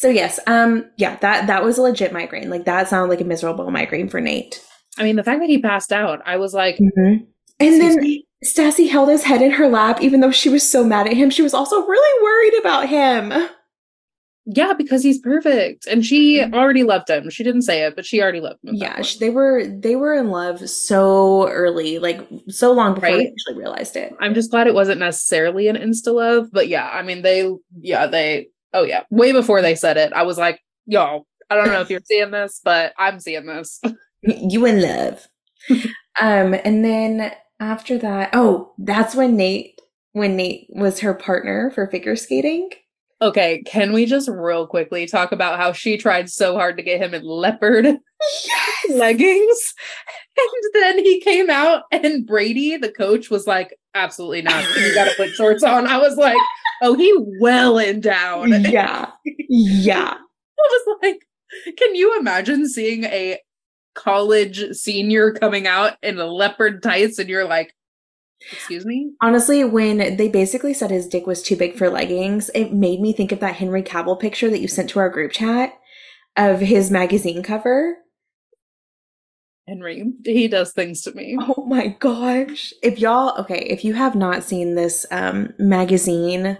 [SPEAKER 1] so yes, um, yeah, that that was a legit migraine. Like that sounded like a miserable migraine for Nate.
[SPEAKER 2] I mean, the fact that he passed out, I was like,
[SPEAKER 1] And then
[SPEAKER 2] me?"
[SPEAKER 1] Stassie held his head in her lap, even though she was so mad at him. She was also really worried about him.
[SPEAKER 2] yeah, because he's perfect. And she
[SPEAKER 1] Mhm.
[SPEAKER 2] already loved him. She didn't say it, but she already loved him.
[SPEAKER 1] Yeah,
[SPEAKER 2] point.
[SPEAKER 1] sh- they were they were in love so early, like so long before they
[SPEAKER 2] Right.
[SPEAKER 1] actually realized it.
[SPEAKER 2] I'm just glad it wasn't necessarily an insta love, but yeah, I mean, they, yeah, they, Oh yeah, way before they said it, I was like, y'all, I don't know if you're seeing this, but I'm seeing this.
[SPEAKER 1] you in love. um, and then after that, oh, that's when Nate when Nate was her partner for figure skating.
[SPEAKER 2] Okay, can we just real quickly talk about how she tried so hard to get him in leopard yes! leggings? And then he came out, and Brady, the coach, was like, absolutely not. You got to put shorts on. I was like, oh, he well and down.
[SPEAKER 1] Yeah. Yeah.
[SPEAKER 2] I was like, can you imagine seeing a college senior coming out in a leopard tights and you're like, Excuse me?
[SPEAKER 1] Honestly, when they basically said his dick was too big for leggings, it made me think of that Henry Cavill picture that you sent to our group chat of his magazine cover.
[SPEAKER 2] Henry, he does things to me.
[SPEAKER 1] Oh my gosh. If y'all, okay, if you have not seen this um, magazine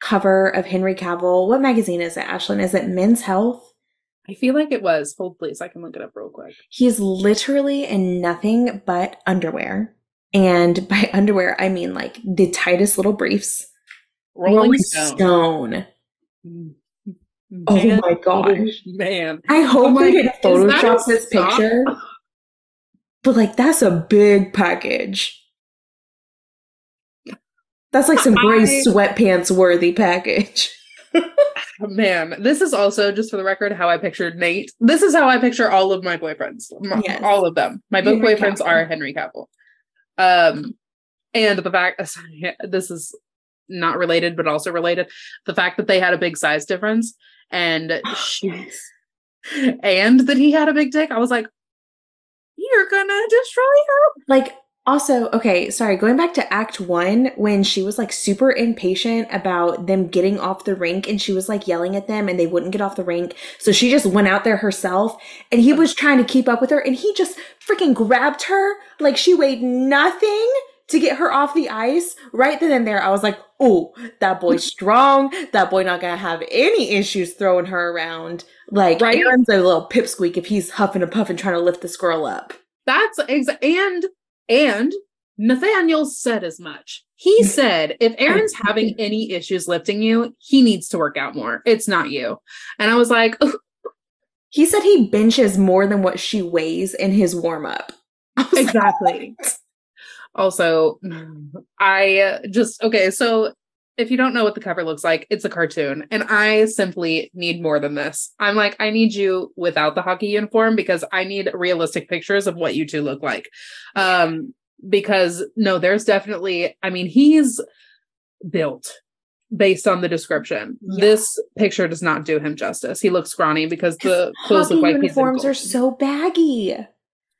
[SPEAKER 1] cover of Henry Cavill, what magazine is it, Ashlyn? Is it Men's Health?
[SPEAKER 2] I feel like it was. Hold please, I can look it up real quick.
[SPEAKER 1] He's literally in nothing but underwear. And by underwear, I mean like the tightest little briefs.
[SPEAKER 2] Rolling, Rolling Stone. Stone.
[SPEAKER 1] Oh Man. Oh my gosh.
[SPEAKER 2] Man.
[SPEAKER 1] I hope oh they didn't Photoshop this picture. But like that's a big package. That's like some gray I... sweatpants worthy package.
[SPEAKER 2] Man, this is also just for the record how I pictured Nate. This is how I picture all of my boyfriends. Yes. All of them. My both Henry boyfriends Cavill. are Henry Cavill. Um, and the fact this is not related, but also related. The fact that they had a big size difference and oh, she, yes. and that he had a big dick, I was like, you're gonna destroy her.
[SPEAKER 1] Like, also, okay, sorry, going back to act one, when she was like super impatient about them getting off the rink and she was like yelling at them and they wouldn't get off the rink. So she just went out there herself and he was trying to keep up with her and he just freaking grabbed her like she weighed nothing to get her off the ice. Right then and there, I was like, oh, that boy's mm-hmm. strong. That boy not gonna have any issues throwing her around. Like, right? Aaron's a little pipsqueak if he's huffing and puffing trying to lift this girl up.
[SPEAKER 2] That's exa- and and Nathaniel said as much. He mm-hmm. said, if Aaron's having any issues lifting you, he needs to work out more. It's not you. And I was like,
[SPEAKER 1] he said he benches more than what she weighs in his warm up.
[SPEAKER 2] Exactly. Like, also, I uh, just, okay, so if you don't know what the cover looks like, it's a cartoon. And I simply need more than this. I'm like, I need you without the hockey uniform because I need realistic pictures of what you two look like. Um, because no, there's definitely, I mean, he's built based on the description. Yeah. This picture does not do him justice. He looks scrawny because the clothes look like
[SPEAKER 1] uniforms are so baggy.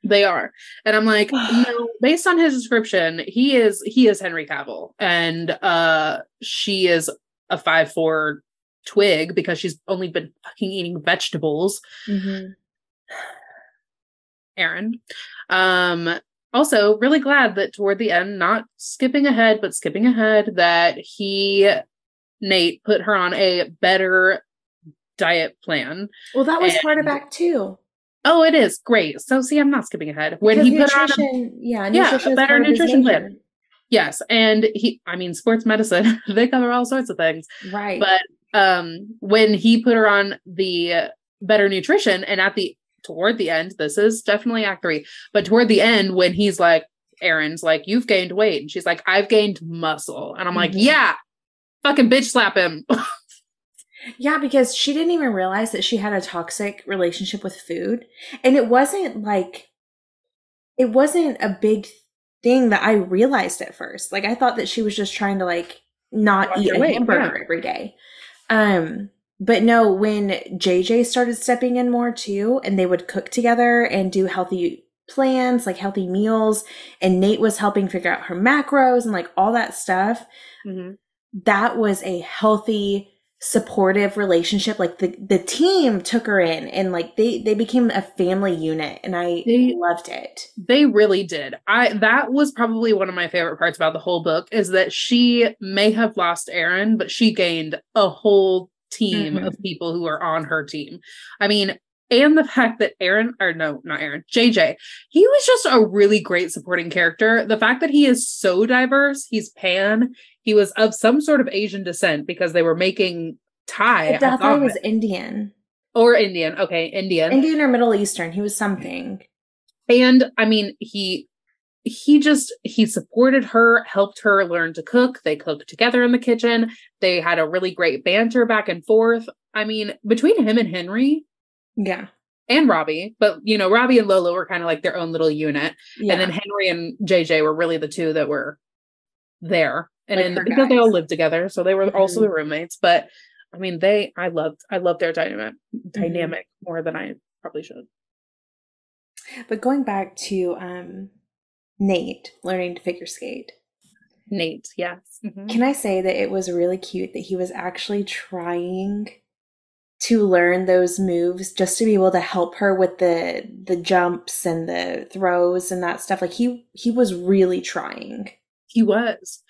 [SPEAKER 2] They are. And I'm like, know, based on his description, he is he is Henry Cavill. And uh she is a five four twig because she's only been fucking eating vegetables. Mm-hmm. Aaron. Um also really glad that toward the end, not skipping ahead, but skipping ahead, that he Nate put her on a better diet plan.
[SPEAKER 1] Well, that was and, part of Act Two.
[SPEAKER 2] Oh, it is great. So see, I'm not skipping ahead. When because he put on a,
[SPEAKER 1] yeah,
[SPEAKER 2] yeah, a better nutrition plan. Yes, and he, I mean, sports medicine, they cover all sorts of things,
[SPEAKER 1] right?
[SPEAKER 2] But um, when he put her on the better nutrition, and at the toward the end, this is definitely Act Three, but toward the end, when he's like, Aaron's like, "You've gained weight," and she's like, "I've gained muscle," and I'm like, mm-hmm. "Yeah, fucking bitch slap him."
[SPEAKER 1] Yeah, because she didn't even realize that she had a toxic relationship with food. And it wasn't like, it wasn't a big thing that I realized at first. Like, I thought that she was just trying to, like, not Watch eat a hamburger yeah. every day. Um, but no, when JJ started stepping in more too, and they would cook together and do healthy plans, like healthy meals, and Nate was helping figure out her macros and like all that stuff, mm-hmm. that was a healthy supportive relationship like the the team took her in and like they they became a family unit and i they, loved it
[SPEAKER 2] they really did i that was probably one of my favorite parts about the whole book is that she may have lost aaron but she gained a whole team mm-hmm. of people who are on her team i mean and the fact that Aaron, or no, not Aaron, JJ, he was just a really great supporting character. The fact that he is so diverse, he's pan, he was of some sort of Asian descent because they were making Thai. I thought.
[SPEAKER 1] was Indian.
[SPEAKER 2] or Indian. Okay, Indian.
[SPEAKER 1] Indian or Middle Eastern. He was something.
[SPEAKER 2] And I mean, he he just he supported her, helped her learn to cook. They cooked together in the kitchen. They had a really great banter back and forth. I mean, between him and Henry
[SPEAKER 1] Yeah.
[SPEAKER 2] and Robbie, but you know, Robbie and Lola were kind of like their own little unit.
[SPEAKER 1] Yeah.
[SPEAKER 2] And then Henry and JJ were really the two that were there. And
[SPEAKER 1] Like
[SPEAKER 2] then because they all lived together, so they were also
[SPEAKER 1] Mhm.
[SPEAKER 2] the roommates. But I mean, they I loved I loved their dynamic
[SPEAKER 1] Mm-hmm.
[SPEAKER 2] dynamic more than I probably should.
[SPEAKER 1] but going back to um, Nate learning to figure skate,
[SPEAKER 2] Nate, yes. Mhm.
[SPEAKER 1] can I say that it was really cute that he was actually trying to learn those moves just to be able to help her with the the jumps and the throws and that stuff. Like he he was really trying.
[SPEAKER 2] He was.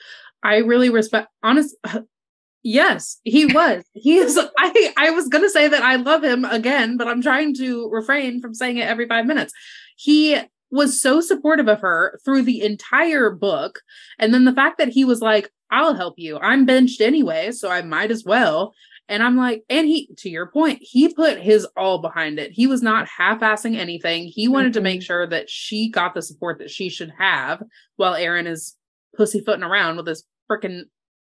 [SPEAKER 2] I really respect honest yes, he was. He is I I was going to say that I love him again, but I'm trying to refrain from saying it every 5 minutes. He was so supportive of her through the entire book. And then the fact that he was like, I'll help you. I'm benched anyway, so I might as well. And I'm like, and he, to your point, he put his all behind it. He was not half assing anything. He wanted to make
[SPEAKER 1] Mhm.
[SPEAKER 2] sure that she got the support that she should have while Aaron is pussyfooting around with his freaking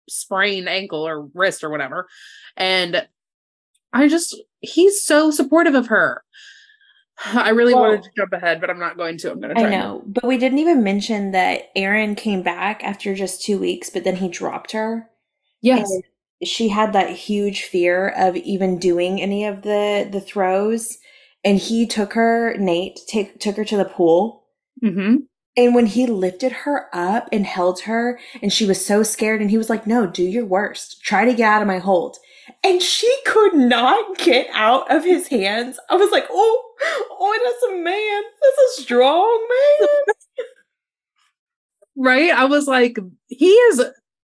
[SPEAKER 2] sprained ankle or wrist or whatever. And I just, he's so supportive of her. I really
[SPEAKER 1] Well-
[SPEAKER 2] wanted to jump ahead, but I'm not going to. I'm going to try.
[SPEAKER 1] I know, but we didn't even mention that Aaron came back after just two weeks, but then he dropped her.
[SPEAKER 2] Yes.
[SPEAKER 1] And she had that huge fear of even doing any of the the throws, and he took her. Nate take, took her to the pool,
[SPEAKER 2] hmm
[SPEAKER 1] and when he lifted her up and held her, and she was so scared, and he was like, "No, do your worst. Try to get out of my hold." And she could not get out of his hands. I was like, "Oh, oh, that's a man. That's a strong man."
[SPEAKER 2] Right. I was like, he is,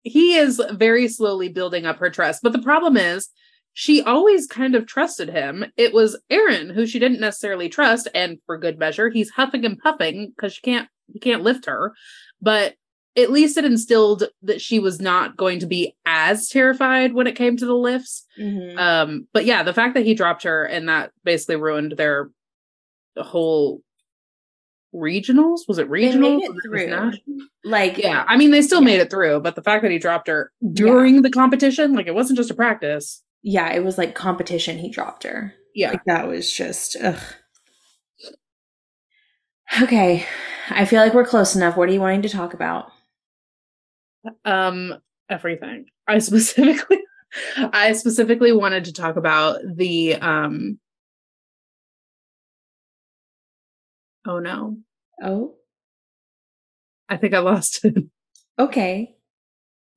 [SPEAKER 2] he is very slowly building up her trust. But the problem is, she always kind of trusted him. It was Aaron who she didn't necessarily trust, and for good measure, he's huffing and puffing because she can't, he can't lift her. But at least it instilled that she was not going to be as terrified when it came to the lifts.
[SPEAKER 1] Mhm.
[SPEAKER 2] Um, but yeah, the fact that he dropped her and that basically ruined their whole regionals. Was it regionals?
[SPEAKER 1] it through. Like,
[SPEAKER 2] Yeah, I mean they still
[SPEAKER 1] Yeah.
[SPEAKER 2] made it through, but the fact that he dropped her during the competition, like it wasn't just a practice.
[SPEAKER 1] yeah, it was like competition. He dropped her.
[SPEAKER 2] Yeah.
[SPEAKER 1] Like that was just ugh. Okay, I feel like we're close enough. What are you wanting to talk about?
[SPEAKER 2] Um everything. I specifically I specifically wanted to talk about the um Oh no.
[SPEAKER 1] Oh,
[SPEAKER 2] I think I lost it.
[SPEAKER 1] okay.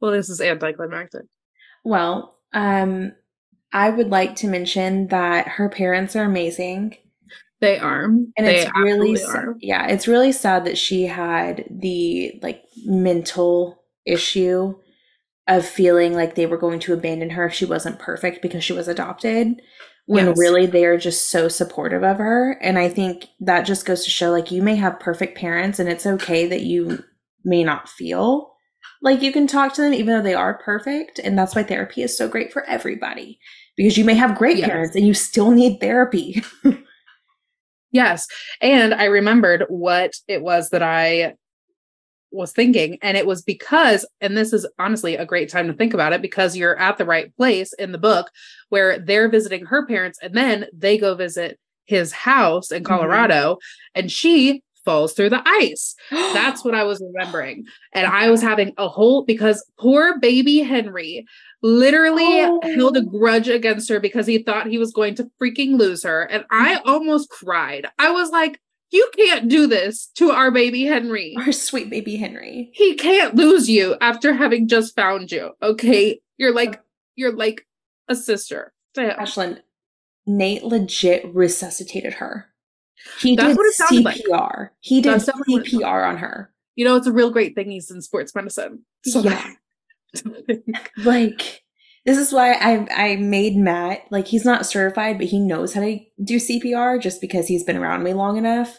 [SPEAKER 2] well, this is anticlimactic.
[SPEAKER 1] Well, um, I would like to mention that her parents are amazing.
[SPEAKER 2] They are.
[SPEAKER 1] And
[SPEAKER 2] they
[SPEAKER 1] it's really,
[SPEAKER 2] are.
[SPEAKER 1] yeah, it's really sad that she had the like mental issue of feeling like they were going to abandon her if she wasn't perfect because she was adopted. When
[SPEAKER 2] Yes.
[SPEAKER 1] really they are just so supportive of her. And I think that just goes to show like you may have perfect parents and it's okay that you may not feel like you can talk to them even though they are perfect. And that's why therapy is so great for everybody because you may have great
[SPEAKER 2] Yes.
[SPEAKER 1] parents and you still need therapy.
[SPEAKER 2] Yes. And I remembered what it was that I was thinking. And it was because, and this is honestly a great time to think about it because you're at the right place in the book where they're visiting her parents and then they go visit his house in mm-hmm. Colorado and she falls through the ice. That's what I was remembering. And I was having a whole because poor baby Henry literally
[SPEAKER 1] Oh.
[SPEAKER 2] held a oh. grudge against her because he thought he was going to freaking lose her. And I mm. almost cried. I was like, you can't do this to our baby Henry.
[SPEAKER 1] our sweet baby Henry.
[SPEAKER 2] He can't lose you after having just found you. Okay. You're like, you're like a sister.
[SPEAKER 1] Ashlyn, Nate legit resuscitated her. He
[SPEAKER 2] That's
[SPEAKER 1] did
[SPEAKER 2] what it sounded like.
[SPEAKER 1] CPR. He did
[SPEAKER 2] That's
[SPEAKER 1] CPR on her.
[SPEAKER 2] You know, it's a real great thing he's in sports medicine. So
[SPEAKER 1] Yeah. Like this is why I I made Matt like he's not certified, but he knows how to do CPR just because he's been around me long enough.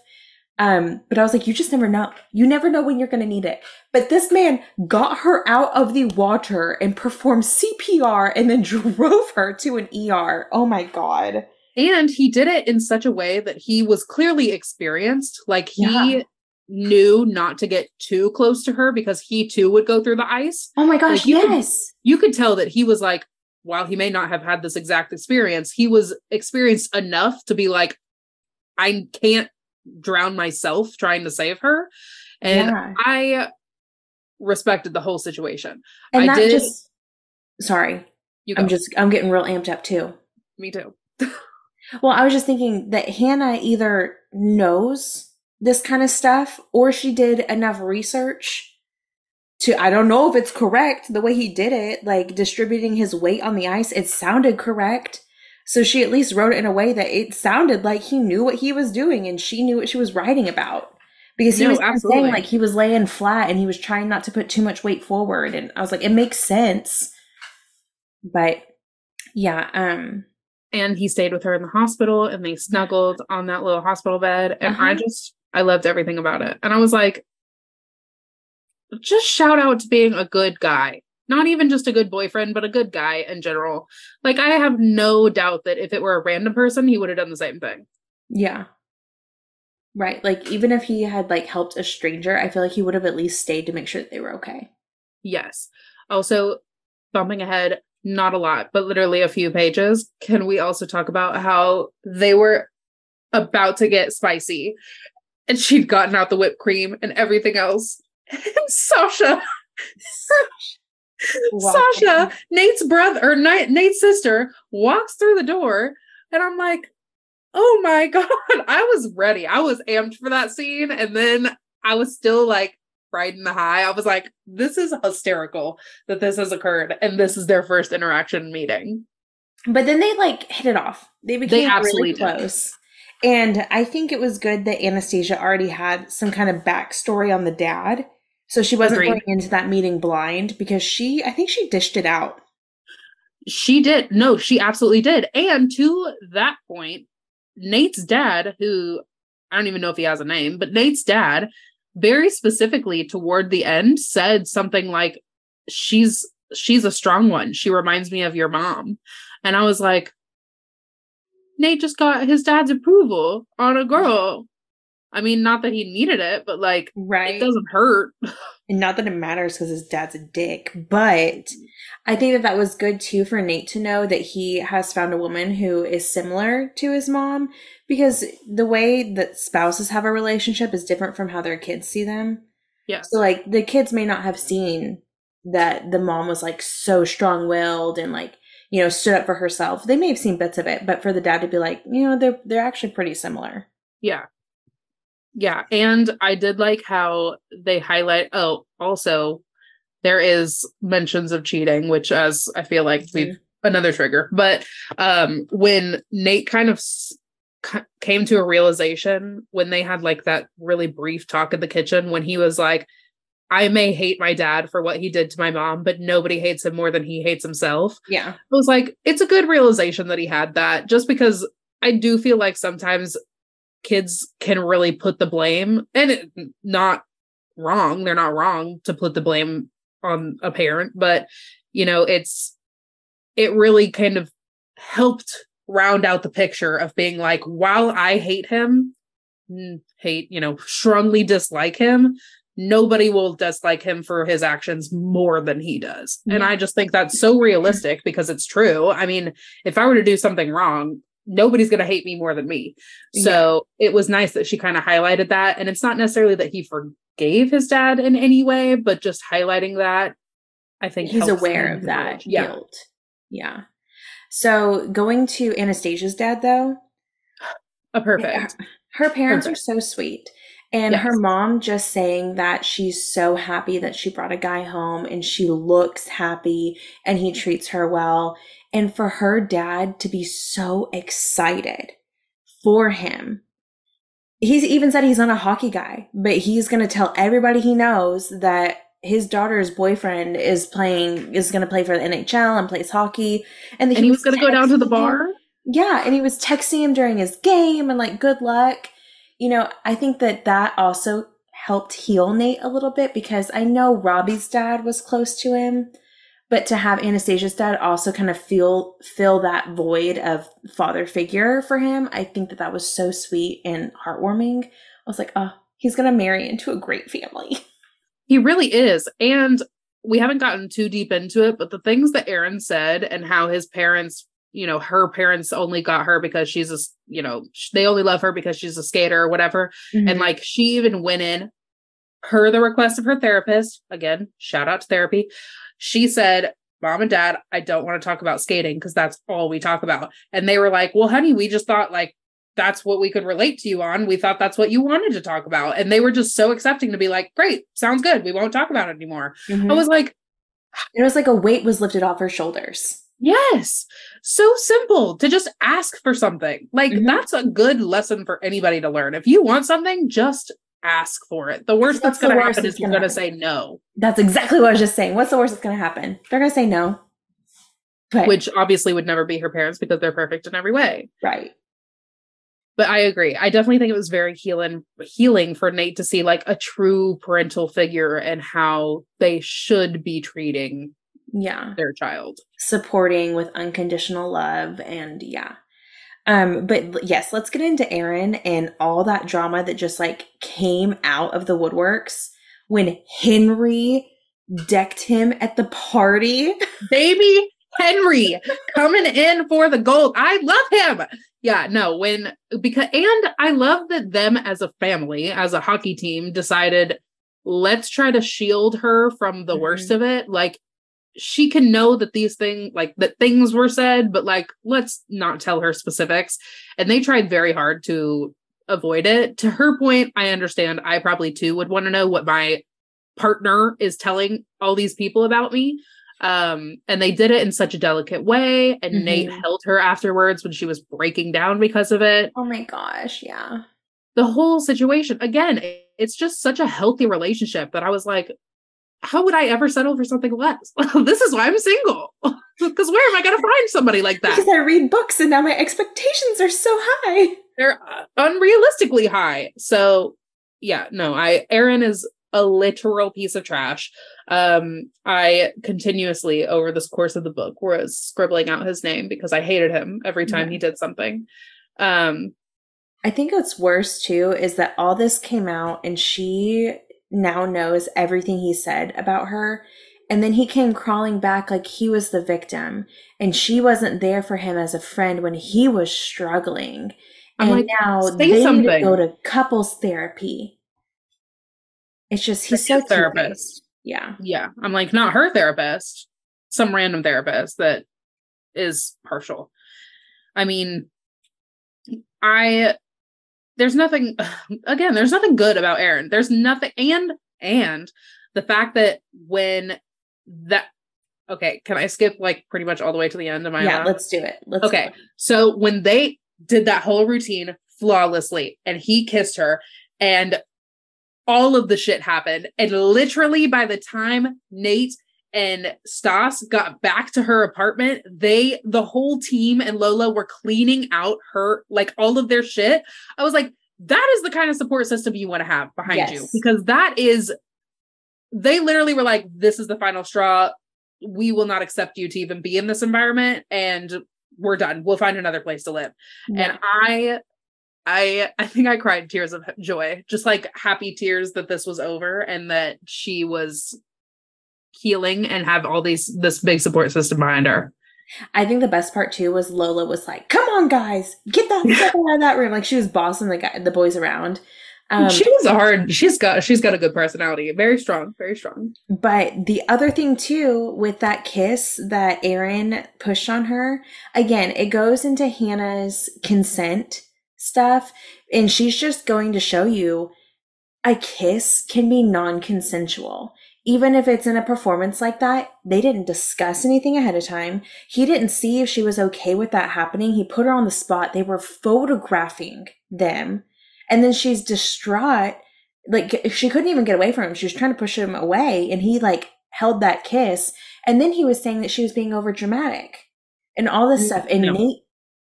[SPEAKER 1] Um, but I was like, you just never know. You never know when you're going to need it. But this man got her out of the water and performed CPR and then drove her to an ER. Oh my God.
[SPEAKER 2] And he did it in such a way that he was clearly experienced. Like he
[SPEAKER 1] Yeah.
[SPEAKER 2] knew not to get too close to her because he too would go through the ice.
[SPEAKER 1] Oh my gosh.
[SPEAKER 2] Like, you could-
[SPEAKER 1] yes.
[SPEAKER 2] You could tell that he was like, while he may not have had this exact experience, he was experienced enough to be like, I can't drown myself trying to save her. And
[SPEAKER 1] yeah.
[SPEAKER 2] I respected the whole situation.
[SPEAKER 1] And
[SPEAKER 2] I did-
[SPEAKER 1] just, sorry. I'm just, I'm getting real amped up too.
[SPEAKER 2] me too.
[SPEAKER 1] Well, I was just thinking that Hannah either knows this kind of stuff or she did enough research to, I don't know if it's correct the way he did it, like distributing his weight on the ice. It sounded correct. So she at least wrote it in a way that it sounded like he knew what he was doing and she knew what she was writing about. Because he
[SPEAKER 2] No,
[SPEAKER 1] was
[SPEAKER 2] absolutely.
[SPEAKER 1] saying like he was laying flat and he was trying not to put too much weight forward. And I was like, it makes sense. But yeah, um,
[SPEAKER 2] and he stayed with her in the hospital and they snuggled on that little hospital bed and i
[SPEAKER 1] Uh-huh.
[SPEAKER 2] just i loved everything about it and i was like just shout out to being a good guy not even just a good boyfriend but a good guy in general like i have no doubt that if it were a random person he would have done the same thing
[SPEAKER 1] Yeah. Right. Like even if he had like helped a stranger, I feel like he would have at least stayed to make sure that they were okay.
[SPEAKER 2] yes also bumping ahead not a lot but literally a few pages. Can we also talk about how they were about to get spicy? And she'd gotten out the whipped cream and everything else. And sasha sasha nate's brother or nate's sister walks through the door and i'm like oh my god i was ready. I was amped for that scene. And then i was still like riding the high i was like this is hysterical that this has occurred and this is their first interaction meeting
[SPEAKER 1] But then they like hit it off. They became
[SPEAKER 2] absolutely
[SPEAKER 1] really
[SPEAKER 2] did.
[SPEAKER 1] close. And I think it was good that Anastasia already had some kind of backstory on the dad. So she wasn't
[SPEAKER 2] Agreed.
[SPEAKER 1] going into that meeting blind because she, I think she dished it out.
[SPEAKER 2] She did. No, she absolutely did. And to that point, Nate's dad, who I don't even know if he has a name, but Nate's dad, very specifically toward the end, said something like, She's she's a strong one. She reminds me of your mom. And I was like, Nate just got his dad's approval on a girl. I mean, not that he needed it, but like
[SPEAKER 1] Right.
[SPEAKER 2] it doesn't hurt.
[SPEAKER 1] And not that it matters because his dad's a dick, but I think that that was good too for Nate to know that he has found a woman who is similar to his mom because the way that spouses have a relationship is different from how their kids see them.
[SPEAKER 2] Yeah.
[SPEAKER 1] So, like, the kids may not have seen that the mom was like so strong willed and like, you know, stood up for herself. They may have seen bits of it, but for the dad to be like, you know, they're they're actually pretty similar.
[SPEAKER 2] Yeah. Yeah. And I did like how they highlight oh, also there is mentions of cheating, which as I feel like we've another trigger. But um when Nate kind of s- came to a realization when they had like that really brief talk in the kitchen when he was like I may hate my dad for what he did to my mom, but nobody hates him more than he hates himself.
[SPEAKER 1] Yeah.
[SPEAKER 2] I was like, it's a good realization that he had that just because I do feel like sometimes kids can really put the blame and it, not wrong. They're not wrong to put the blame on a parent, but you know, it's, it really kind of helped round out the picture of being like, while I hate him, hate, you know, strongly dislike him, nobody will dislike him for his actions more than he does. And I just think that's so realistic because it's true. I mean, if I were to do something wrong, nobody's going to hate me more than me. So it was nice that she kind of highlighted that. And it's not necessarily that he forgave his dad in any way, but just highlighting that. I think
[SPEAKER 1] he's aware of that
[SPEAKER 2] Yeah.
[SPEAKER 1] guilt. Yeah. So going to Anastasia's dad though,
[SPEAKER 2] A perfect.
[SPEAKER 1] her parents
[SPEAKER 2] Perfect.
[SPEAKER 1] are so sweet. And her mom just saying that she's so happy that she brought a guy home and she looks happy and he treats her well. And for her dad to be so excited for him. He's even said he's not a hockey guy, but he's going to tell everybody he knows that his daughter's boyfriend is playing, is going to play for the NHL and plays hockey. And,
[SPEAKER 2] And he was going to go down to the
[SPEAKER 1] texting him-
[SPEAKER 2] bar.
[SPEAKER 1] yeah, and he was texting him during his game and like good luck. you know, I think that that also helped heal Nate a little bit because I know Robbie's dad was close to him, but to have Anastasia's dad also kind of feel fill that void of father figure for him, I think that that was so sweet and heartwarming. I was like, oh, he's gonna marry into a great family.
[SPEAKER 2] He really is, and we haven't gotten too deep into it, but the things that Aaron said and how his parents you know her parents only got her because she's a you know they only love her because she's a skater or whatever. Mm-hmm. and like she even went in per the request of her therapist. Again shout out to therapy. She said mom and dad i don't want to talk about skating because that's all we talk about. And they were like well honey we just thought like that's what we could relate to you on we thought that's what you wanted to talk about and they were just so accepting to be like great sounds good we won't talk about it anymore mm-hmm. i was like
[SPEAKER 1] it was like a weight was lifted off her shoulders
[SPEAKER 2] Yes. So simple to just ask for something. Like mm-hmm. that's a good lesson for anybody to learn. If you want something, just ask for it. The worst that's, that's going to happen is you're going to say no.
[SPEAKER 1] That's exactly what I was just saying. What's the worst that's going to happen? They're going to say no.
[SPEAKER 2] But, Which obviously would never be her parents because they're perfect in every way.
[SPEAKER 1] Right.
[SPEAKER 2] But I agree. I definitely think it was very healing healing for Nate to see like a true parental figure and how they should be treating
[SPEAKER 1] yeah.
[SPEAKER 2] their child.
[SPEAKER 1] Supporting with unconditional love and yeah. Um but yes let's get into aaron and all that drama that just like came out of the woodworks when henry decked him at the party.
[SPEAKER 2] Baby henry coming in for the gold. I love him. Yeah no when because and i love that them as a family as a hockey team decided let's try to shield her from the mm-hmm. worst of it. Like she can know that these things like that things were said but like let's not tell her specifics. And they tried very hard to avoid it. To her point i understand. I probably too would want to know what my partner is telling all these people about me um and they did it in such a delicate way and mm-hmm. nate held her afterwards when she was breaking down because of it
[SPEAKER 1] oh my gosh yeah
[SPEAKER 2] the whole situation again it's just such a healthy relationship that i was like how would I ever settle for something less? this is why I'm single. Because where am I going to find somebody like that?
[SPEAKER 1] Because I read books and now my expectations are so high.
[SPEAKER 2] They're uh, unrealistically high. So, yeah, no, I Aaron is a literal piece of trash. Um, I continuously over this course of the book was scribbling out his name because I hated him every time yeah. he did something. Um,
[SPEAKER 1] I think what's worse too is that all this came out and she now knows everything he said about her. And then he came crawling back like he was the victim and she wasn't there for him as a friend when he was struggling. I'm and like, now they something. need to go to couples therapy. It's just he's so therapist. Yeah.
[SPEAKER 2] Yeah. I'm like, not her therapist, some random therapist that is partial. I mean, I there's nothing again there's nothing good about aaron there's nothing and and the fact that when that okay can i skip like pretty much all the way to the end of my
[SPEAKER 1] yeah let's do it let's
[SPEAKER 2] okay it. so when they did that whole routine flawlessly and he kissed her and all of the shit happened and literally by the time nate and Stas got back to her apartment, they, the whole team and Lola were cleaning out her, like all of their shit. I was like, that is the kind of support system you want to have behind yes. you because that is, they literally were like, this is the final straw. We will not accept you to even be in this environment and we're done. We'll find another place to live. Yeah. And I, I I think I cried tears of joy, just like happy tears that this was over and that she was healing and have all these this big support system behind her.
[SPEAKER 1] I think the best part too was Lola was like, "Come on, guys, get that stuff out of that room!" Like she was bossing the guy, the boys around.
[SPEAKER 2] Um, she's a hard. She's got. She's got a good personality. Very strong. Very strong.
[SPEAKER 1] But the other thing too, with that kiss that Aaron pushed on her, again, it goes into Hannah's consent stuff, and she's just going to show you a kiss can be non-consensual even if it's in a performance like that, they didn't discuss anything ahead of time. He didn't see if she was okay with that happening. He put her on the spot. They were photographing them. And then she's distraught. Like she couldn't even get away from him. She was trying to push him away and he like held that kiss. And then he was saying that she was being over dramatic and all this stuff. And Nate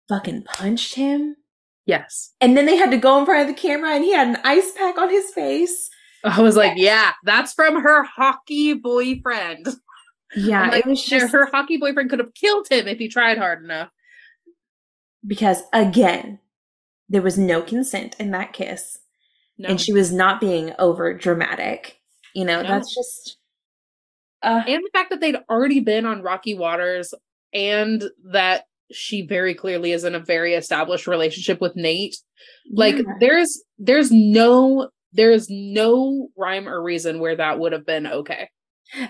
[SPEAKER 1] fucking punched him.
[SPEAKER 2] Yes.
[SPEAKER 1] And then they had to go in front of the camera and he had an ice pack on his face.
[SPEAKER 2] I was like, yeah, that's from her hockey boyfriend.
[SPEAKER 1] Yeah,
[SPEAKER 2] Like,
[SPEAKER 1] it was just
[SPEAKER 2] her hockey boyfriend could have killed him if he tried hard enough.
[SPEAKER 1] because again, there was no consent in that kiss.
[SPEAKER 2] No.
[SPEAKER 1] And she was not being over dramatic. You know,
[SPEAKER 2] No.
[SPEAKER 1] that's just uh
[SPEAKER 2] and the fact that they'd already been on rocky waters and that she very clearly is in a very established relationship with Nate. Like
[SPEAKER 1] yeah.
[SPEAKER 2] there's there's no there's no rhyme or reason where that would have been okay.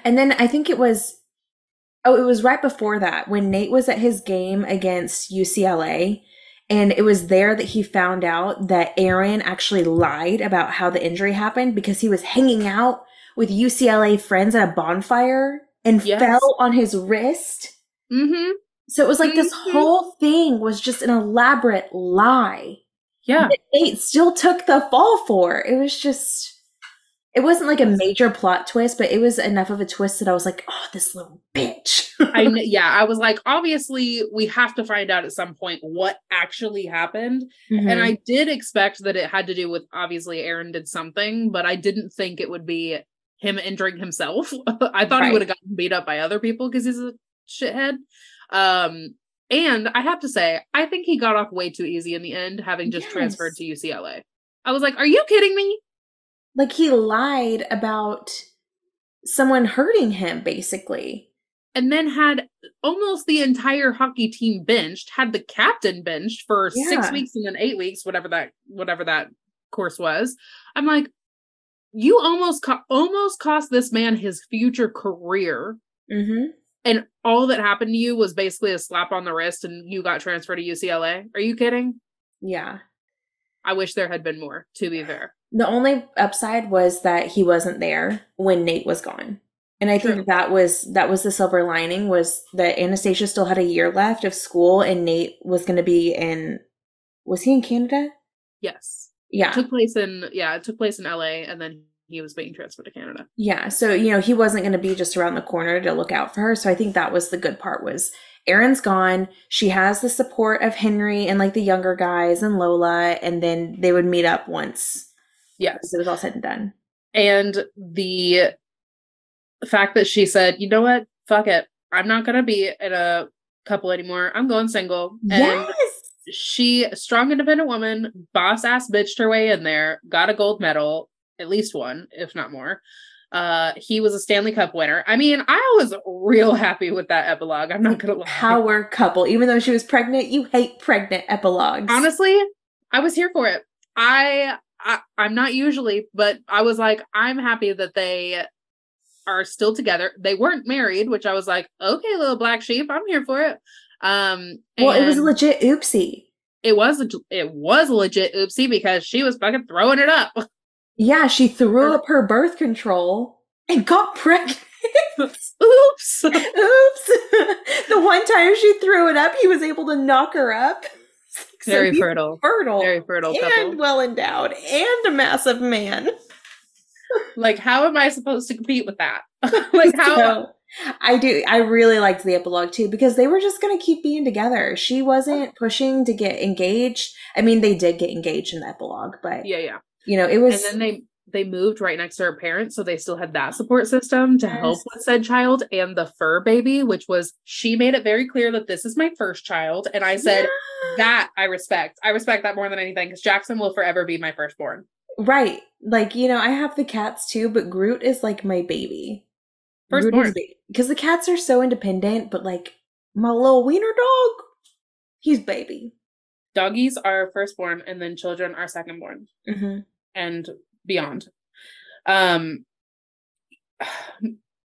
[SPEAKER 1] And then I think it was oh, it was right before that when Nate was at his game against UCLA. And it was there that he found out that Aaron actually lied about how the injury happened because he was hanging out with UCLA friends at a bonfire and
[SPEAKER 2] Yes.
[SPEAKER 1] fell on his wrist.
[SPEAKER 2] Mm-hmm.
[SPEAKER 1] So it was like this
[SPEAKER 2] Mhm.
[SPEAKER 1] whole thing was just an elaborate lie
[SPEAKER 2] Yeah.
[SPEAKER 1] Nate still took the fall for. It was just, it wasn't like a major plot twist, but it was enough of a twist that I was like, oh, this little bitch.
[SPEAKER 2] I yeah, I was like, obviously, we have to find out at some point what actually happened.
[SPEAKER 1] Mm-hmm.
[SPEAKER 2] And I did expect that it had to do with obviously Aaron did something, but I didn't think it would be him injuring himself. I thought he would have gotten beat up by other people because he's a shithead. Um, and I have to say, I think he got off way too easy in the end, having just transferred to UCLA. I was like, are you kidding me?
[SPEAKER 1] like he lied about someone hurting him, basically.
[SPEAKER 2] And then had almost the entire hockey team benched, had the captain benched for six weeks and then eight weeks, whatever that whatever that course was. I'm like, you almost co- almost cost this man his future career,
[SPEAKER 1] Mm-hmm.
[SPEAKER 2] And all that happened to you was basically a slap on the wrist, and you got transferred to UCLA. Are you kidding?
[SPEAKER 1] Yeah.
[SPEAKER 2] I wish there had been more. To be fair,
[SPEAKER 1] The only upside was that he wasn't there when Nate was gone. And I
[SPEAKER 2] True.
[SPEAKER 1] think that was that was the silver lining was that Anastasia still had a year left of school and Nate was going to be in was he in Canada?
[SPEAKER 2] yes,
[SPEAKER 1] Yeah.
[SPEAKER 2] it took place in yeah, it took place in LA, and then he was being transferred to Canada.
[SPEAKER 1] Yeah, so you know, he wasn't going to be just around the corner to look out for her. So I think that was the good part was Aaron's gone. She has the support of Henry and like the younger guys and Lola and then they would meet up once
[SPEAKER 2] Yes,
[SPEAKER 1] it was all said and done.
[SPEAKER 2] and the fact that she said, "You know what? Fuck it. I'm not gonna be in a couple anymore. I'm going single." And
[SPEAKER 1] yes.
[SPEAKER 2] she, strong, independent woman, boss ass bitched her way in there, got a gold medal, at least one, if not more. Uh, he was a Stanley Cup winner. I mean, I was real happy with that epilogue. I'm not gonna lie.
[SPEAKER 1] Power couple. Even though she was pregnant, you hate pregnant epilogues.
[SPEAKER 2] honestly i was here for it I, I i'm not usually but i was like i'm happy that they are still together they weren't married which i was like okay little black sheep i'm here for it um
[SPEAKER 1] well, it was legit oopsie.
[SPEAKER 2] it was it was a legit oopsie because she was fucking throwing it up
[SPEAKER 1] Yeah, she threw up her birth control and got pregnant.
[SPEAKER 2] oops
[SPEAKER 1] Oops. the one time she threw it up, he was able to knock her up. So
[SPEAKER 2] very fertile
[SPEAKER 1] fertile.
[SPEAKER 2] very fertile
[SPEAKER 1] and
[SPEAKER 2] couple
[SPEAKER 1] well endowed and a massive man.
[SPEAKER 2] like how am i supposed to compete with that like how
[SPEAKER 1] So, I do I really liked the epilogue too because they were just gonna keep being together. She wasn't pushing to get engaged. I mean they did get engaged in the epilogue, but
[SPEAKER 2] yeah yeah
[SPEAKER 1] you know, it was
[SPEAKER 2] and then they they moved right next to her parents so they still had that support system to help with said child and the fur baby which was she made it very clear that this is my first child and i said
[SPEAKER 1] Yeah.
[SPEAKER 2] that i respect i respect that more than anything because jackson will forever be my firstborn
[SPEAKER 1] Right. Like, you know, I have the cats too, but Groot is like my baby.
[SPEAKER 2] Firstborn.
[SPEAKER 1] Because the cats are so independent, but like my little wiener dog, he's baby.
[SPEAKER 2] doggies are firstborn and then children are secondborn
[SPEAKER 1] hmm
[SPEAKER 2] and beyond um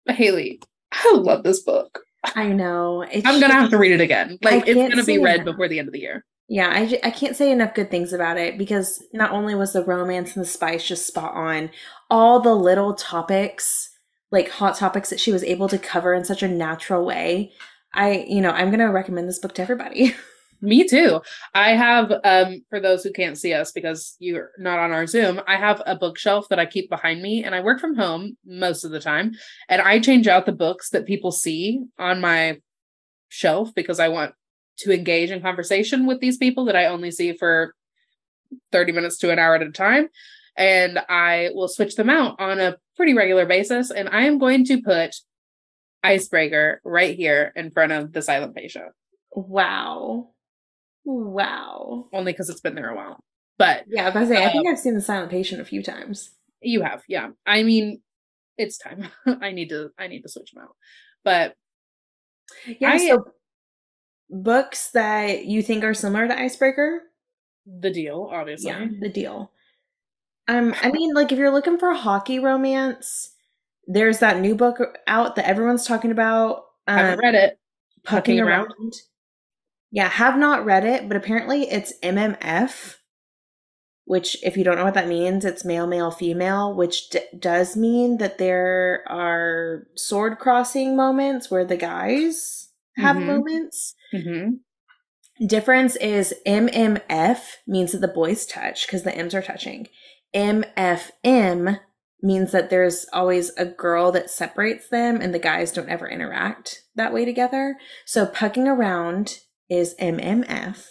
[SPEAKER 2] haley i love this book
[SPEAKER 1] I know.
[SPEAKER 2] I'm gonna have to read it again like it's gonna be read
[SPEAKER 1] that.
[SPEAKER 2] before the end of the year
[SPEAKER 1] Yeah, I, I can't say enough good things about it because not only was the romance and the spice just spot on, all the little topics, like hot topics that she was able to cover in such a natural way. I, you know, I'm going to recommend this book to everybody.
[SPEAKER 2] Me too. I have um for those who can't see us because you're not on our Zoom, I have a bookshelf that I keep behind me and I work from home most of the time and I change out the books that people see on my shelf because I want to engage in conversation with these people that I only see for 30 minutes to an hour at a time. And I will switch them out on a pretty regular basis. And I am going to put Icebreaker right here in front of the silent patient.
[SPEAKER 1] Wow. Wow.
[SPEAKER 2] Only because it's been there a while. But
[SPEAKER 1] yeah, I, say, I think um, I've seen the silent patient a few times.
[SPEAKER 2] You have, yeah. I mean, it's time. I need to I need to switch them out. But
[SPEAKER 1] yeah, I, so books that you think are similar to Icebreaker?
[SPEAKER 2] The deal, obviously.
[SPEAKER 1] Yeah, the deal. Um, I mean, like if you're looking for a hockey romance, there's that new book out that everyone's talking about.
[SPEAKER 2] Um, haven't read it.
[SPEAKER 1] Pucking around. around. Yeah, have not read it, but apparently it's MMF, which, if you don't know what that means, it's male, male, female, which d- does mean that there are sword crossing moments where the guys have mm-hmm. moments. Mm-hmm. Difference is MMF means that the boys touch because the M's are touching. MFM means that there's always a girl that separates them and the guys don't ever interact that way together. So pucking around is MMF.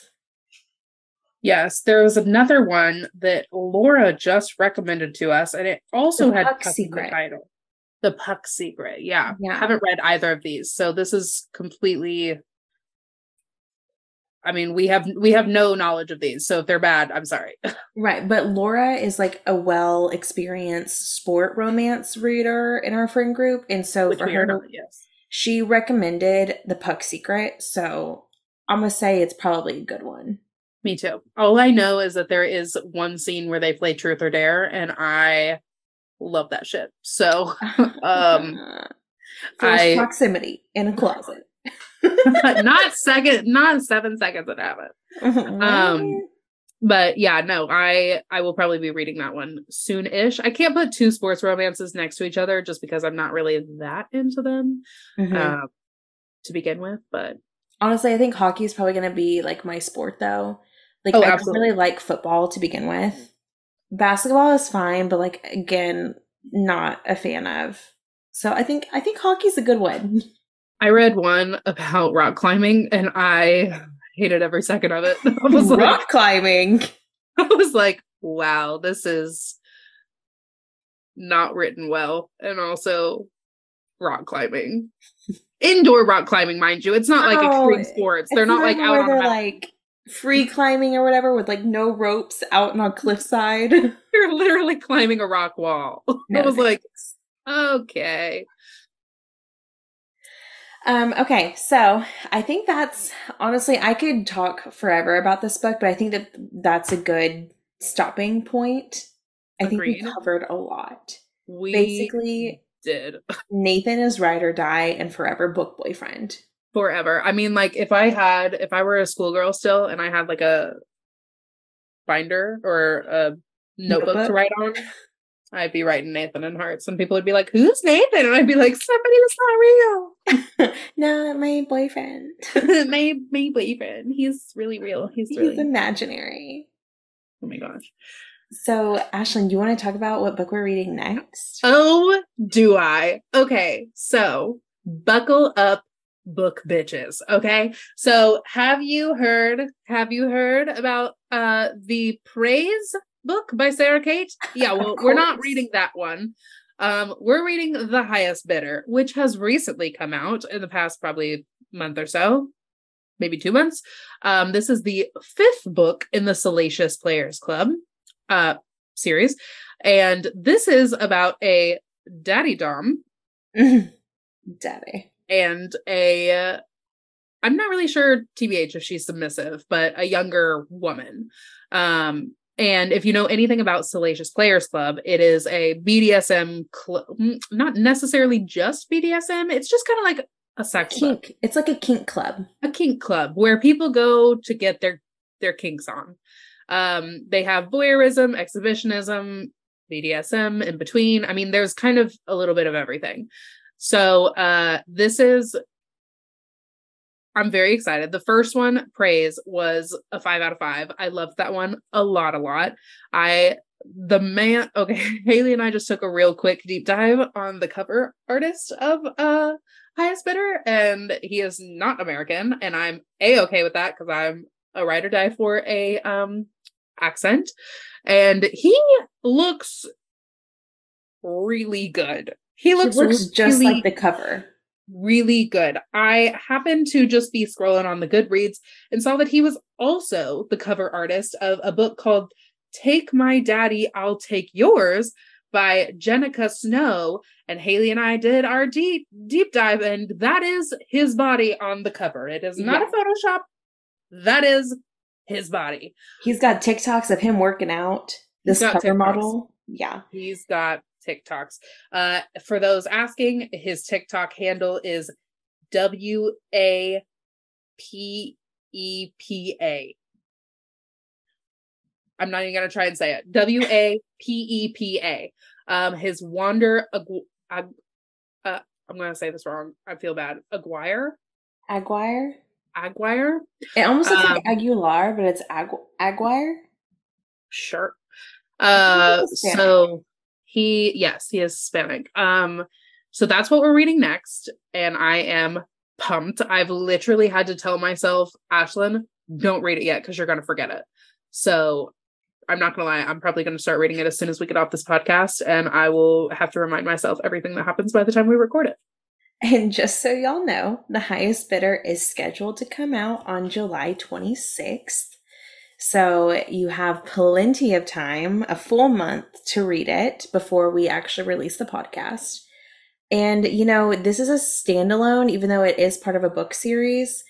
[SPEAKER 2] Yes, there was another one that Laura just recommended to us, and it also the had Puck Secret title. The Puck Secret. Yeah. yeah. I haven't read either of these. So this is completely I mean, we have we have no knowledge of these, so if they're bad, I'm sorry.
[SPEAKER 1] right, but Laura is like a well experienced sport romance reader in our friend group, and so Which for her, not, yes. she recommended the Puck Secret. So I'm gonna say it's probably a good one.
[SPEAKER 2] Me too. All I know is that there is one scene where they play Truth or Dare, and I love that shit. So, um,
[SPEAKER 1] I proximity in a closet.
[SPEAKER 2] not second, not seven seconds that happen. Um, but yeah, no, I I will probably be reading that one soon-ish. I can't put two sports romances next to each other just because I'm not really that into them mm-hmm. uh, to begin with. But
[SPEAKER 1] honestly, I think hockey is probably going to be like my sport though. Like oh, I don't really like football to begin with. Mm-hmm. Basketball is fine, but like again, not a fan of. So I think I think hockey's a good one.
[SPEAKER 2] I read one about rock climbing and I hated every second of it. I was
[SPEAKER 1] rock like, climbing.
[SPEAKER 2] I was like, wow, this is not written well. And also rock climbing. Indoor rock climbing, mind you. It's not like oh, extreme sports. They're not like out on they're
[SPEAKER 1] like free climbing or whatever with like no ropes out on a cliffside.
[SPEAKER 2] You're literally climbing a rock wall. No, I was like, okay.
[SPEAKER 1] Um, okay, so I think that's honestly, I could talk forever about this book, but I think that that's a good stopping point. I Agreed. think we covered a lot.
[SPEAKER 2] We basically did.
[SPEAKER 1] Nathan is ride or die and forever book boyfriend.
[SPEAKER 2] Forever. I mean, like if I had, if I were a schoolgirl still and I had like a binder or a notebook, notebook? to write on, I'd be writing Nathan and Hearts, and people would be like, "Who's Nathan?" And I'd be like, "Somebody that's
[SPEAKER 1] not real." no, my boyfriend.
[SPEAKER 2] my my boyfriend. He's really real. He's
[SPEAKER 1] he's imaginary.
[SPEAKER 2] Oh my gosh.
[SPEAKER 1] So, Ashlyn, do you want to talk about what book we're reading next?
[SPEAKER 2] Oh, do I? Okay, so buckle up, book bitches. Okay, so have you heard? Have you heard about uh the praise book by Sara Cate. Yeah, well, we're not reading that one. Um, we're reading The Highest Bidder, which has recently come out in the past probably month or so, maybe two months. Um, this is the fifth book in the Salacious Players Club uh, series. And this is about a daddy dom.
[SPEAKER 1] daddy.
[SPEAKER 2] And a, uh, I'm not really sure, TBH, if she's submissive, but a younger woman. Um, and if you know anything about Salacious Players Club, it is a BDSM club, not necessarily just BDSM. It's just kind of like a sex
[SPEAKER 1] kink.
[SPEAKER 2] Club.
[SPEAKER 1] It's like a kink club.
[SPEAKER 2] A kink club where people go to get their their kinks on. Um, they have voyeurism, exhibitionism, BDSM in between. I mean, there's kind of a little bit of everything. So uh, this is I'm very excited. The first one, Praise, was a five out of five. I loved that one a lot, a lot. I the man okay, Haley and I just took a real quick deep dive on the cover artist of uh Highest Bidder, and he is not American, and I'm a okay with that because I'm a ride or die for a um accent. And he looks really good. He looks,
[SPEAKER 1] He looks just like the cover.
[SPEAKER 2] really good. I happened to just be scrolling on the Goodreads and saw that he was also the cover artist of a book called Take My Daddy, I'll Take Yours by Jenika Snow. And Haley and I did our deep deep dive, and that is his body on the cover. It is not a Photoshop. That is his body.
[SPEAKER 1] He's got TikToks of him working out. This cover
[SPEAKER 2] TikToks.
[SPEAKER 1] model. Yeah.
[SPEAKER 2] He's got TikToks. Uh, for those asking, his TikTok handle is W A P E P A. I'm not even gonna try and say it. W A P E P A. Um, his Wander, Agu- Ag- uh, I'm gonna say this wrong. I feel bad. Aguirre,
[SPEAKER 1] Aguirre.
[SPEAKER 2] Aguirre.
[SPEAKER 1] It almost looks
[SPEAKER 2] Um,
[SPEAKER 1] like Aguilar, but it's Agu- Aguirre.
[SPEAKER 2] Sure. Uh so he yes, he is Hispanic. Um so that's what we're reading next and I am pumped. I've literally had to tell myself, Ashlyn, don't read it yet cuz you're going to forget it. So I'm not going to lie, I'm probably going to start reading it as soon as we get off this podcast and I will have to remind myself everything that happens by the time we record it.
[SPEAKER 1] And just so y'all know, The Highest Bidder is scheduled to come out on July 26th. So you have plenty of time, a full month to read it before we actually release the podcast. And, you know, this is a standalone, even though it is part of a book series.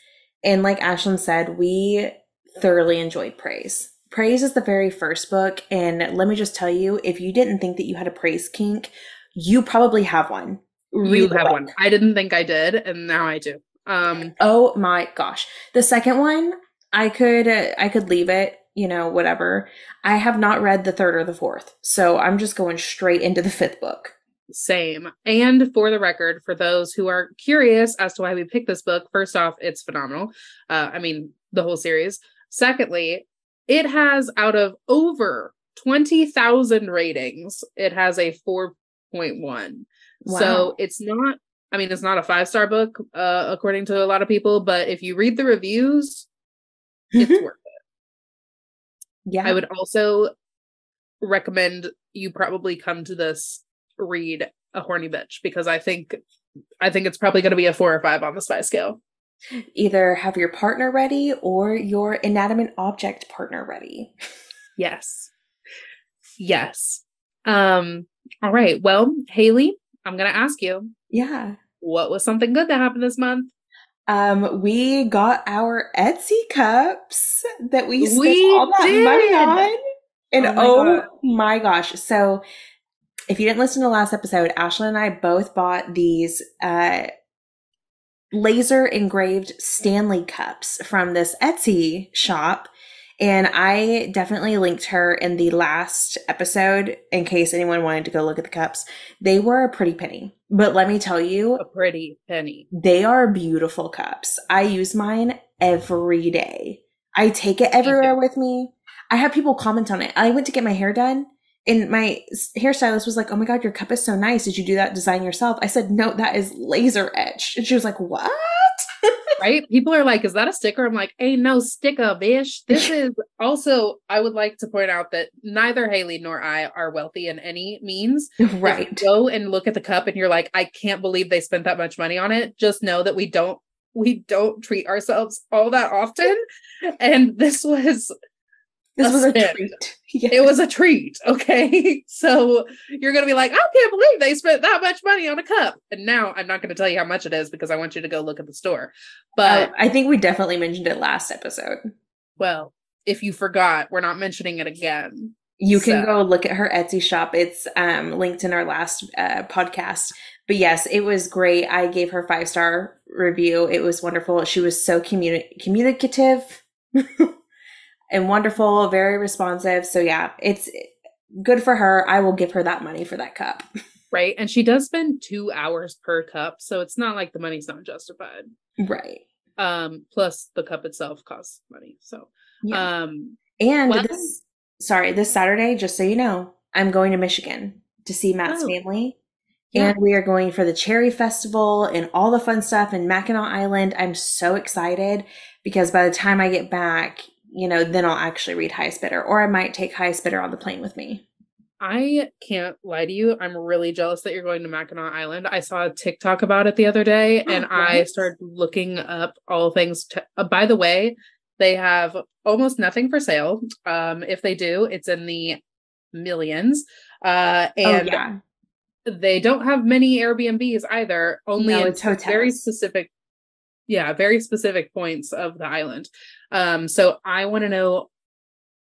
[SPEAKER 1] And like Ashlyn said, we thoroughly enjoyed Praise. Praise is the very first book. And let me just tell you, if you didn't think that you had a praise kink, you probably have one.
[SPEAKER 2] You have one. I didn't think I did, and now I do. Um,
[SPEAKER 1] oh my gosh. The second one, I could uh, I could leave it, you know, whatever. I have not read the third or the fourth, so I'm just going straight into the fifth book.
[SPEAKER 2] Same. And for the record, for those who are curious as to why we picked this book, first off, it's phenomenal. Uh, I mean, the whole series. Secondly, it has out of over 20,000 ratings, it has a 4 one,
[SPEAKER 1] Wow.
[SPEAKER 2] So it's not, I mean, it's not a five star book, uh, according to a lot of people, but if you read the reviews, it's worth it.
[SPEAKER 1] Yeah.
[SPEAKER 2] I would also recommend you probably come to this read a horny bitch because I think I think it's probably going to be a four or five on the spy scale.
[SPEAKER 1] Either have your partner ready or your inanimate object partner ready.
[SPEAKER 2] Yes. Yes. Um, all right. Well, Haley, I'm going to ask you
[SPEAKER 1] Yeah.
[SPEAKER 2] what was something good that happened this month?
[SPEAKER 1] Um, we got our Etsy cups that we spent
[SPEAKER 2] We
[SPEAKER 1] all that
[SPEAKER 2] did.
[SPEAKER 1] money on. And
[SPEAKER 2] Oh my
[SPEAKER 1] oh
[SPEAKER 2] God.
[SPEAKER 1] my gosh. So if you didn't listen to the last episode, Ashley and I both bought these uh laser engraved Stanley cups from this Etsy shop. And I definitely linked her in the last episode in case anyone wanted to go look at the cups. They were a pretty penny. But let me tell you,
[SPEAKER 2] A pretty penny.
[SPEAKER 1] they are beautiful cups. I use mine every day. I take it everywhere with me. I have people comment on it. I went to get my hair done and my hairstylist was like, Oh my God, your cup is so nice. Did you do that design yourself? I said, No, that is laser etched. And she was like, What?
[SPEAKER 2] Right? People are like, is that a sticker? I'm like, ain't no sticker, bitch. This is also, I would like to point out that neither Haley nor I are wealthy in any means.
[SPEAKER 1] Right.
[SPEAKER 2] go and look at the cup and you're like, I can't believe they spent that much money on it. Just know that we don't we don't treat ourselves all that often. And this was
[SPEAKER 1] This was a treat. Yeah.
[SPEAKER 2] it was a treat. Okay. So you're gonna be like, I can't believe they spent that much money on a cup. And now I'm not gonna tell you how much it is because I want you to go look at the store. But
[SPEAKER 1] Uh, I think we definitely mentioned it last episode.
[SPEAKER 2] well, if you forgot, we're not mentioning it again.
[SPEAKER 1] You can
[SPEAKER 2] So-
[SPEAKER 1] go look at her Etsy shop. It's um, linked in our last uh, podcast. But yes, it was great. I gave her five star review. It was wonderful. She was so communi- communicative and wonderful, very responsive. So yeah, it's good for her. I will give her that money for that cup.
[SPEAKER 2] Right. And she does spend two hours per cup. So it's not like the money's not justified.
[SPEAKER 1] Right.
[SPEAKER 2] Um, plus the cup itself costs money. So
[SPEAKER 1] Yeah.
[SPEAKER 2] um
[SPEAKER 1] and
[SPEAKER 2] well-
[SPEAKER 1] this, sorry, this Saturday, just so you know, I'm going to Michigan to see Matt's
[SPEAKER 2] Oh.
[SPEAKER 1] family.
[SPEAKER 2] Yeah.
[SPEAKER 1] And we are going for the Cherry Festival and all the fun stuff in Mackinac Island. I'm so excited because by the time I get back, you know, then I'll actually read Highest Bidder, or I might take Highest Bidder on the plane with me.
[SPEAKER 2] I can't lie to you. I'm really jealous that you're going to Mackinac Island. I saw a TikTok about it the other day and
[SPEAKER 1] Oh,
[SPEAKER 2] I started looking up all things. To, uh, by the way, they have almost nothing for sale. Um, if they do, it's in the millions. Uh, and
[SPEAKER 1] oh yeah,
[SPEAKER 2] they don't have many Airbnbs either, only
[SPEAKER 1] No,
[SPEAKER 2] in
[SPEAKER 1] it's hotels.
[SPEAKER 2] very specific, yeah, very specific points of the island. Um, so I want to know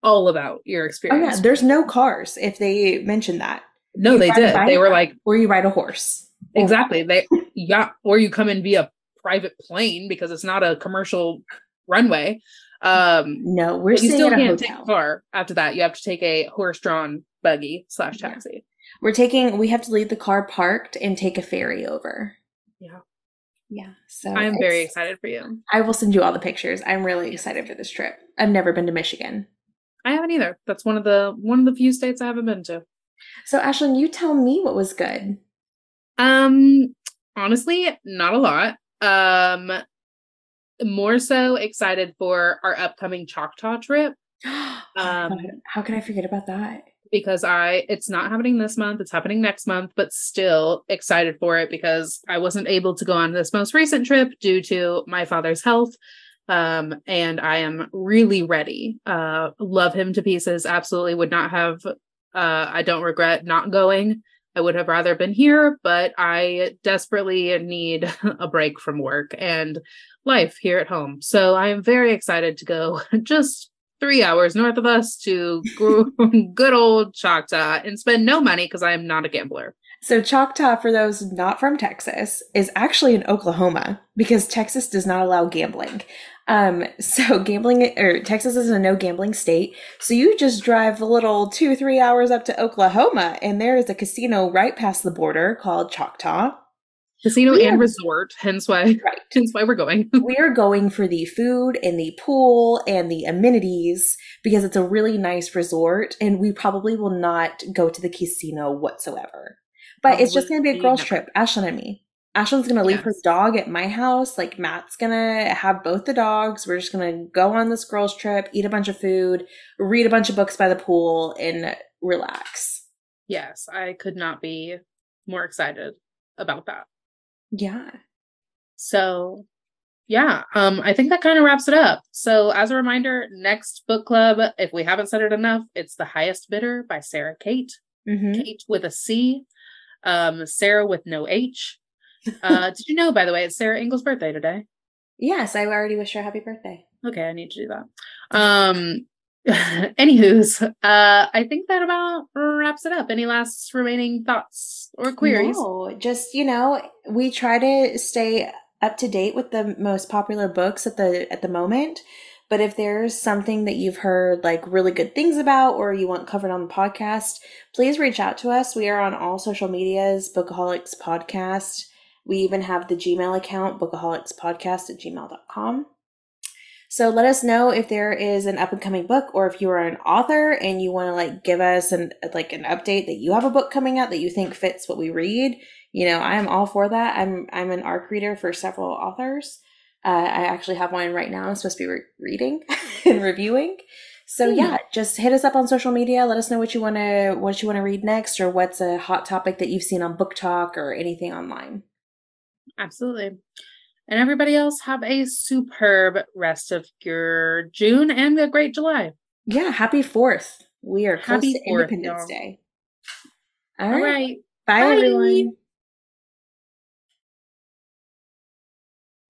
[SPEAKER 2] all about your experience.
[SPEAKER 1] oh yeah. There's no cars if they mentioned that,
[SPEAKER 2] no,
[SPEAKER 1] you
[SPEAKER 2] they did. They were like,
[SPEAKER 1] or you ride a horse.
[SPEAKER 2] Exactly. They yeah, or you come in via private plane because it's not a commercial runway. Um
[SPEAKER 1] No, we're
[SPEAKER 2] you
[SPEAKER 1] staying
[SPEAKER 2] still can't take
[SPEAKER 1] hotel.
[SPEAKER 2] a car after that. You have to take a horse-drawn buggy slash
[SPEAKER 1] Yeah.
[SPEAKER 2] taxi.
[SPEAKER 1] We're taking. We have to leave the car parked and take a ferry over.
[SPEAKER 2] Yeah.
[SPEAKER 1] Yeah. So
[SPEAKER 2] I am very excited for you.
[SPEAKER 1] I will send you all the pictures. I'm really excited for this trip. I've never been to Michigan.
[SPEAKER 2] I haven't either. That's one of the one of the few states I haven't been to.
[SPEAKER 1] So Ashlyn, you tell me what was good.
[SPEAKER 2] Um honestly, not a lot. Um more so excited for our upcoming Choctaw trip.
[SPEAKER 1] Oh
[SPEAKER 2] Um,
[SPEAKER 1] How can I forget about that?
[SPEAKER 2] Because I it's not happening this month, it's happening next month, but still excited for it because I wasn't able to go on this most recent trip due to my father's health. Um and I am really ready. Uh love him to pieces. Absolutely would not have uh I don't regret not going. I would have rather been here, but I desperately need a break from work and life here at home. So I am very excited to go just three hours north of us to good old Choctaw and spend no money because I am not a gambler.
[SPEAKER 1] So Choctaw, for those not from Texas, is actually in Oklahoma because Texas does not allow gambling. Um, so gambling or Texas is a no gambling state. So you just drive a little two, three hours up to Oklahoma, and there is a casino right past the border called Choctaw.
[SPEAKER 2] Casino and resort, hence why
[SPEAKER 1] Right.
[SPEAKER 2] hence why we're going.
[SPEAKER 1] we are going for the food and the pool and the amenities because it's a really nice resort and we probably will not go to the casino whatsoever. But it's just going to be a girls
[SPEAKER 2] never.
[SPEAKER 1] trip, Ashlyn and me. Ashlyn's going to leave her dog at my house. Like Matt's going to have both the dogs. We're just going to go on this girls trip, eat a bunch of food, read a bunch of books by the pool and relax.
[SPEAKER 2] yes, I could not be more excited about that.
[SPEAKER 1] Yeah.
[SPEAKER 2] So yeah, um, I think that kind of wraps it up. So as a reminder, next book club, if we haven't said it enough, it's The Highest Bidder by Sara Cate.
[SPEAKER 1] hmm
[SPEAKER 2] Cate with a C, um, Sara with no H. Uh, did you know, by the way, it's Sarah Engel's birthday today?
[SPEAKER 1] Yes, I already wish her a happy birthday.
[SPEAKER 2] Okay, I need to do that. Um, anywho's, uh, I think that about wraps it up. Any last remaining thoughts or queries?
[SPEAKER 1] No, just you know, we try to stay up to date with the most popular books at the at the moment. But if there's something that you've heard like really good things about or you want covered on the podcast, please reach out to us. We are on all social medias, Bookaholics Podcast. We even have the Gmail account, bookaholicspodcast at gmail.com. So let us know if there is an up and coming book or if you are an author and you want to like give us an like an update that you have a book coming out that you think fits what we read. You know, I am all for that. I'm I'm an ARC reader for several authors. Uh, I actually have one right now. I'm supposed to be re- reading and reviewing. So
[SPEAKER 2] Hmm.
[SPEAKER 1] yeah, just hit us up on social media. Let us know what you want to what you want to read next, or what's a hot topic that you've seen on BookTok or anything online.
[SPEAKER 2] Absolutely. And everybody else have a superb rest of your June and a great July.
[SPEAKER 1] Yeah, happy Fourth. We are close
[SPEAKER 2] Happy
[SPEAKER 1] to
[SPEAKER 2] 4th,
[SPEAKER 1] Independence
[SPEAKER 2] y'all.
[SPEAKER 1] Day.
[SPEAKER 2] All right.
[SPEAKER 1] Bye,
[SPEAKER 2] Bye.
[SPEAKER 1] everyone.